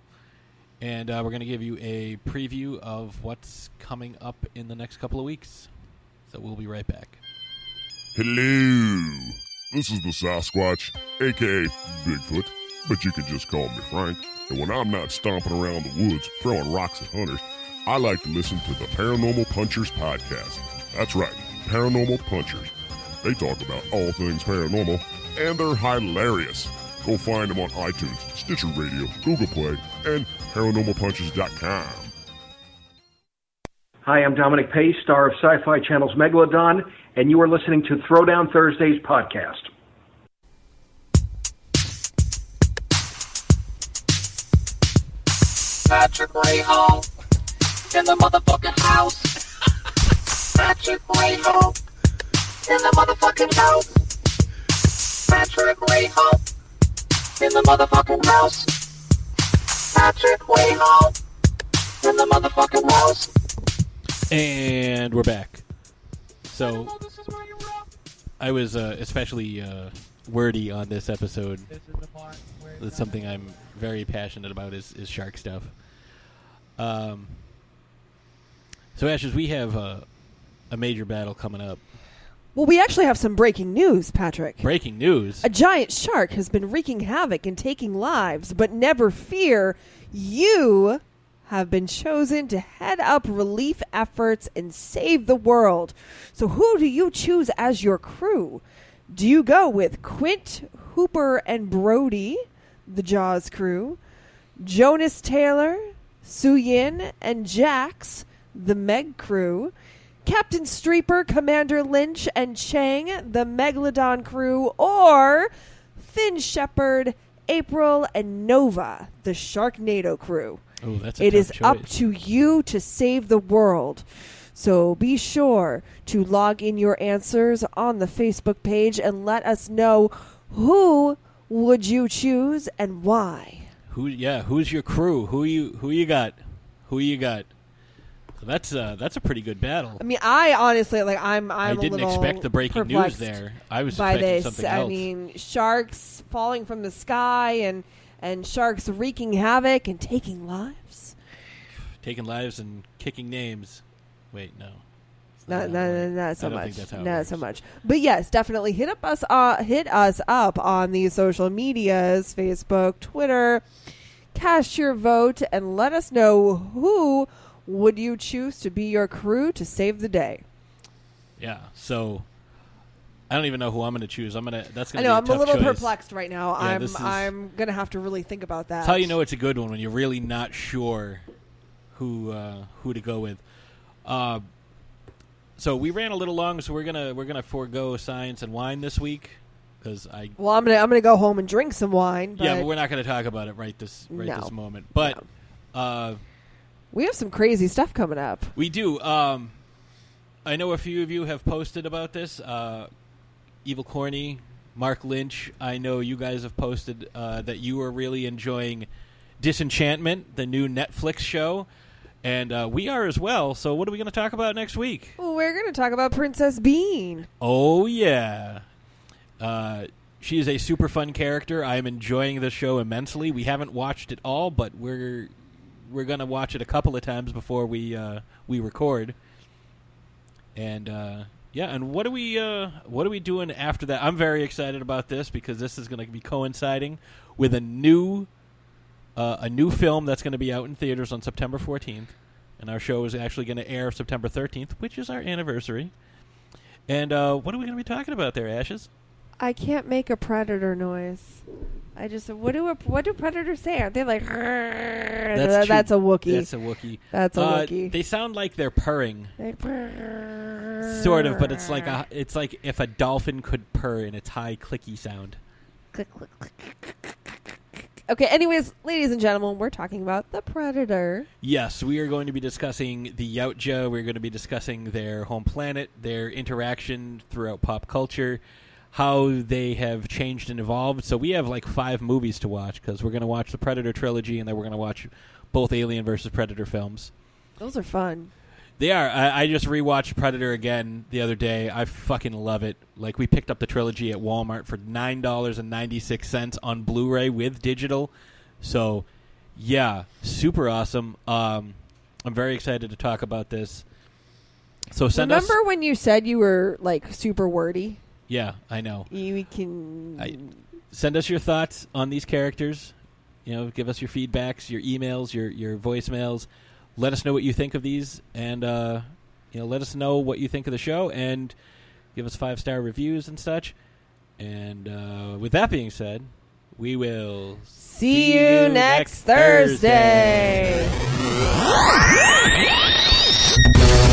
and uh, we're going to give you a preview of what's coming up in the next couple of weeks so we'll be right back Hello. This is the Sasquatch, aka Bigfoot, but you can just call me Frank. And when I'm not stomping around the woods throwing rocks at hunters, I like to listen to the Paranormal Punchers podcast. That's right, Paranormal Punchers. They talk about all things paranormal, and they're hilarious. Go find them on iTunes, Stitcher Radio, Google Play, and ParanormalPunchers.com. Hi, I'm Dominic Pace, star of Syfy Channel's Megalodon, and you are listening to Throwdown Thursdays podcast. Patrick Rahal in the motherfucking house. Patrick Rahal in the motherfucking house. Patrick Rahal in the motherfucking house. Patrick Rahal in the motherfucking house. And we're back. So I was uh, especially uh, wordy on this episode. That's something I'm very passionate about is, is shark stuff. Um, so Ashes, we have a, a major battle coming up. Well, we actually have some breaking news, Patrick. Breaking news. A giant shark has been wreaking havoc and taking lives, but never fear, you have been chosen to head up relief efforts and save the world. So, who do you choose as your crew? Do you go with Quint, Hooper, and Brody, the Jaws crew, Jonas Taylor, Suyin, and Jax, the Meg crew, Captain Streeper, Commander Lynch, and Chang, the Megalodon crew, or Fin Shepard, April, and Nova, the Sharknado crew? Oh, that's a It is up to you to save the world. So be sure to log in your answers on the Facebook page and let us know who would you choose and why. Who? Yeah, who's your crew? Who you? Who you got? Who you got? That's uh, that's a pretty good battle. I mean, I honestly like. I'm. I'm I didn't little expect the breaking news there. I was by expecting this. something I mean, sharks falling from the sky and and sharks wreaking havoc and taking lives. Taking lives and kicking names. Wait, no. It's Not, not, not so much. think that's how it not works. so much. But yes, definitely hit up us. Uh, hit us up on these social medias: Facebook, Twitter. Cast your vote and let us know who would you choose to be your crew to save the day. Yeah. So I don't even know who I'm going to choose. I'm going to. That's going to I know be a I'm a little choice. perplexed right now. Yeah, I'm is- I'm gonna have to really think about that. That's how you know it's a good one when you're really not sure who uh, who to go with. Uh, so we ran a little long, so we're gonna we're gonna forego science and wine this week because I Well, I'm gonna I'm gonna go home and drink some wine. But yeah, but we're not gonna talk about it right this right No. this moment. But uh, we have some crazy stuff coming up. we do. Um, I know a few of you have posted about this. Uh, Evil Corny, Mark Lynch. I know you guys have posted uh, that you are really enjoying Disenchantment, the new Netflix show, and uh, we are as well. So, what are we going to talk about next week? Well, we're gonna talk about Princess Bean. Oh yeah, uh, she is a super fun character. I am enjoying the show immensely. We haven't watched it all, but we're we're gonna watch it a couple of times before we uh, we record. And uh, yeah, and what are we uh, what are we doing after that? I'm very excited about this because this is going to be coinciding with a new uh, a new film that's going to be out in theaters on September 14th, and our show is actually going to air September 13th, which is our anniversary. And uh, what are we going to be talking about there, Ashes? I can't make a predator noise. I just what do a, what do predators say? Aren't they like? That's, that's a Wookiee. That's a Wookiee. That's a Uh, Wookiee. They sound like they're purring, sort of, but it's like a, it's like if a dolphin could purr in its high clicky sound. Okay. Anyways, ladies and gentlemen, we're talking about the predator. Yes, we are going to be discussing the Yautja. We're going to be discussing their home planet, their interaction throughout pop culture, how they have changed and evolved. So we have like five movies to watch because we're going to watch the Predator trilogy and then we're going to watch both Alien versus Predator films. Those are fun. They are. I, I just rewatched Predator again the other day. I fucking love it. Like we picked up the trilogy at Walmart for nine dollars and ninety six cents on Blu-ray with digital. So, yeah, super awesome. Um, I'm very excited to talk about this. So send us. Remember when you said you were like super wordy? Yeah, I know. You can. I- Send us your thoughts on these characters. You know, give us your feedbacks, your emails, your your voicemails. Let us know what you think of these, and uh, you know, let us know what you think of the show, and give us five star reviews and such. And uh, with that being said, we will See you next Thursday.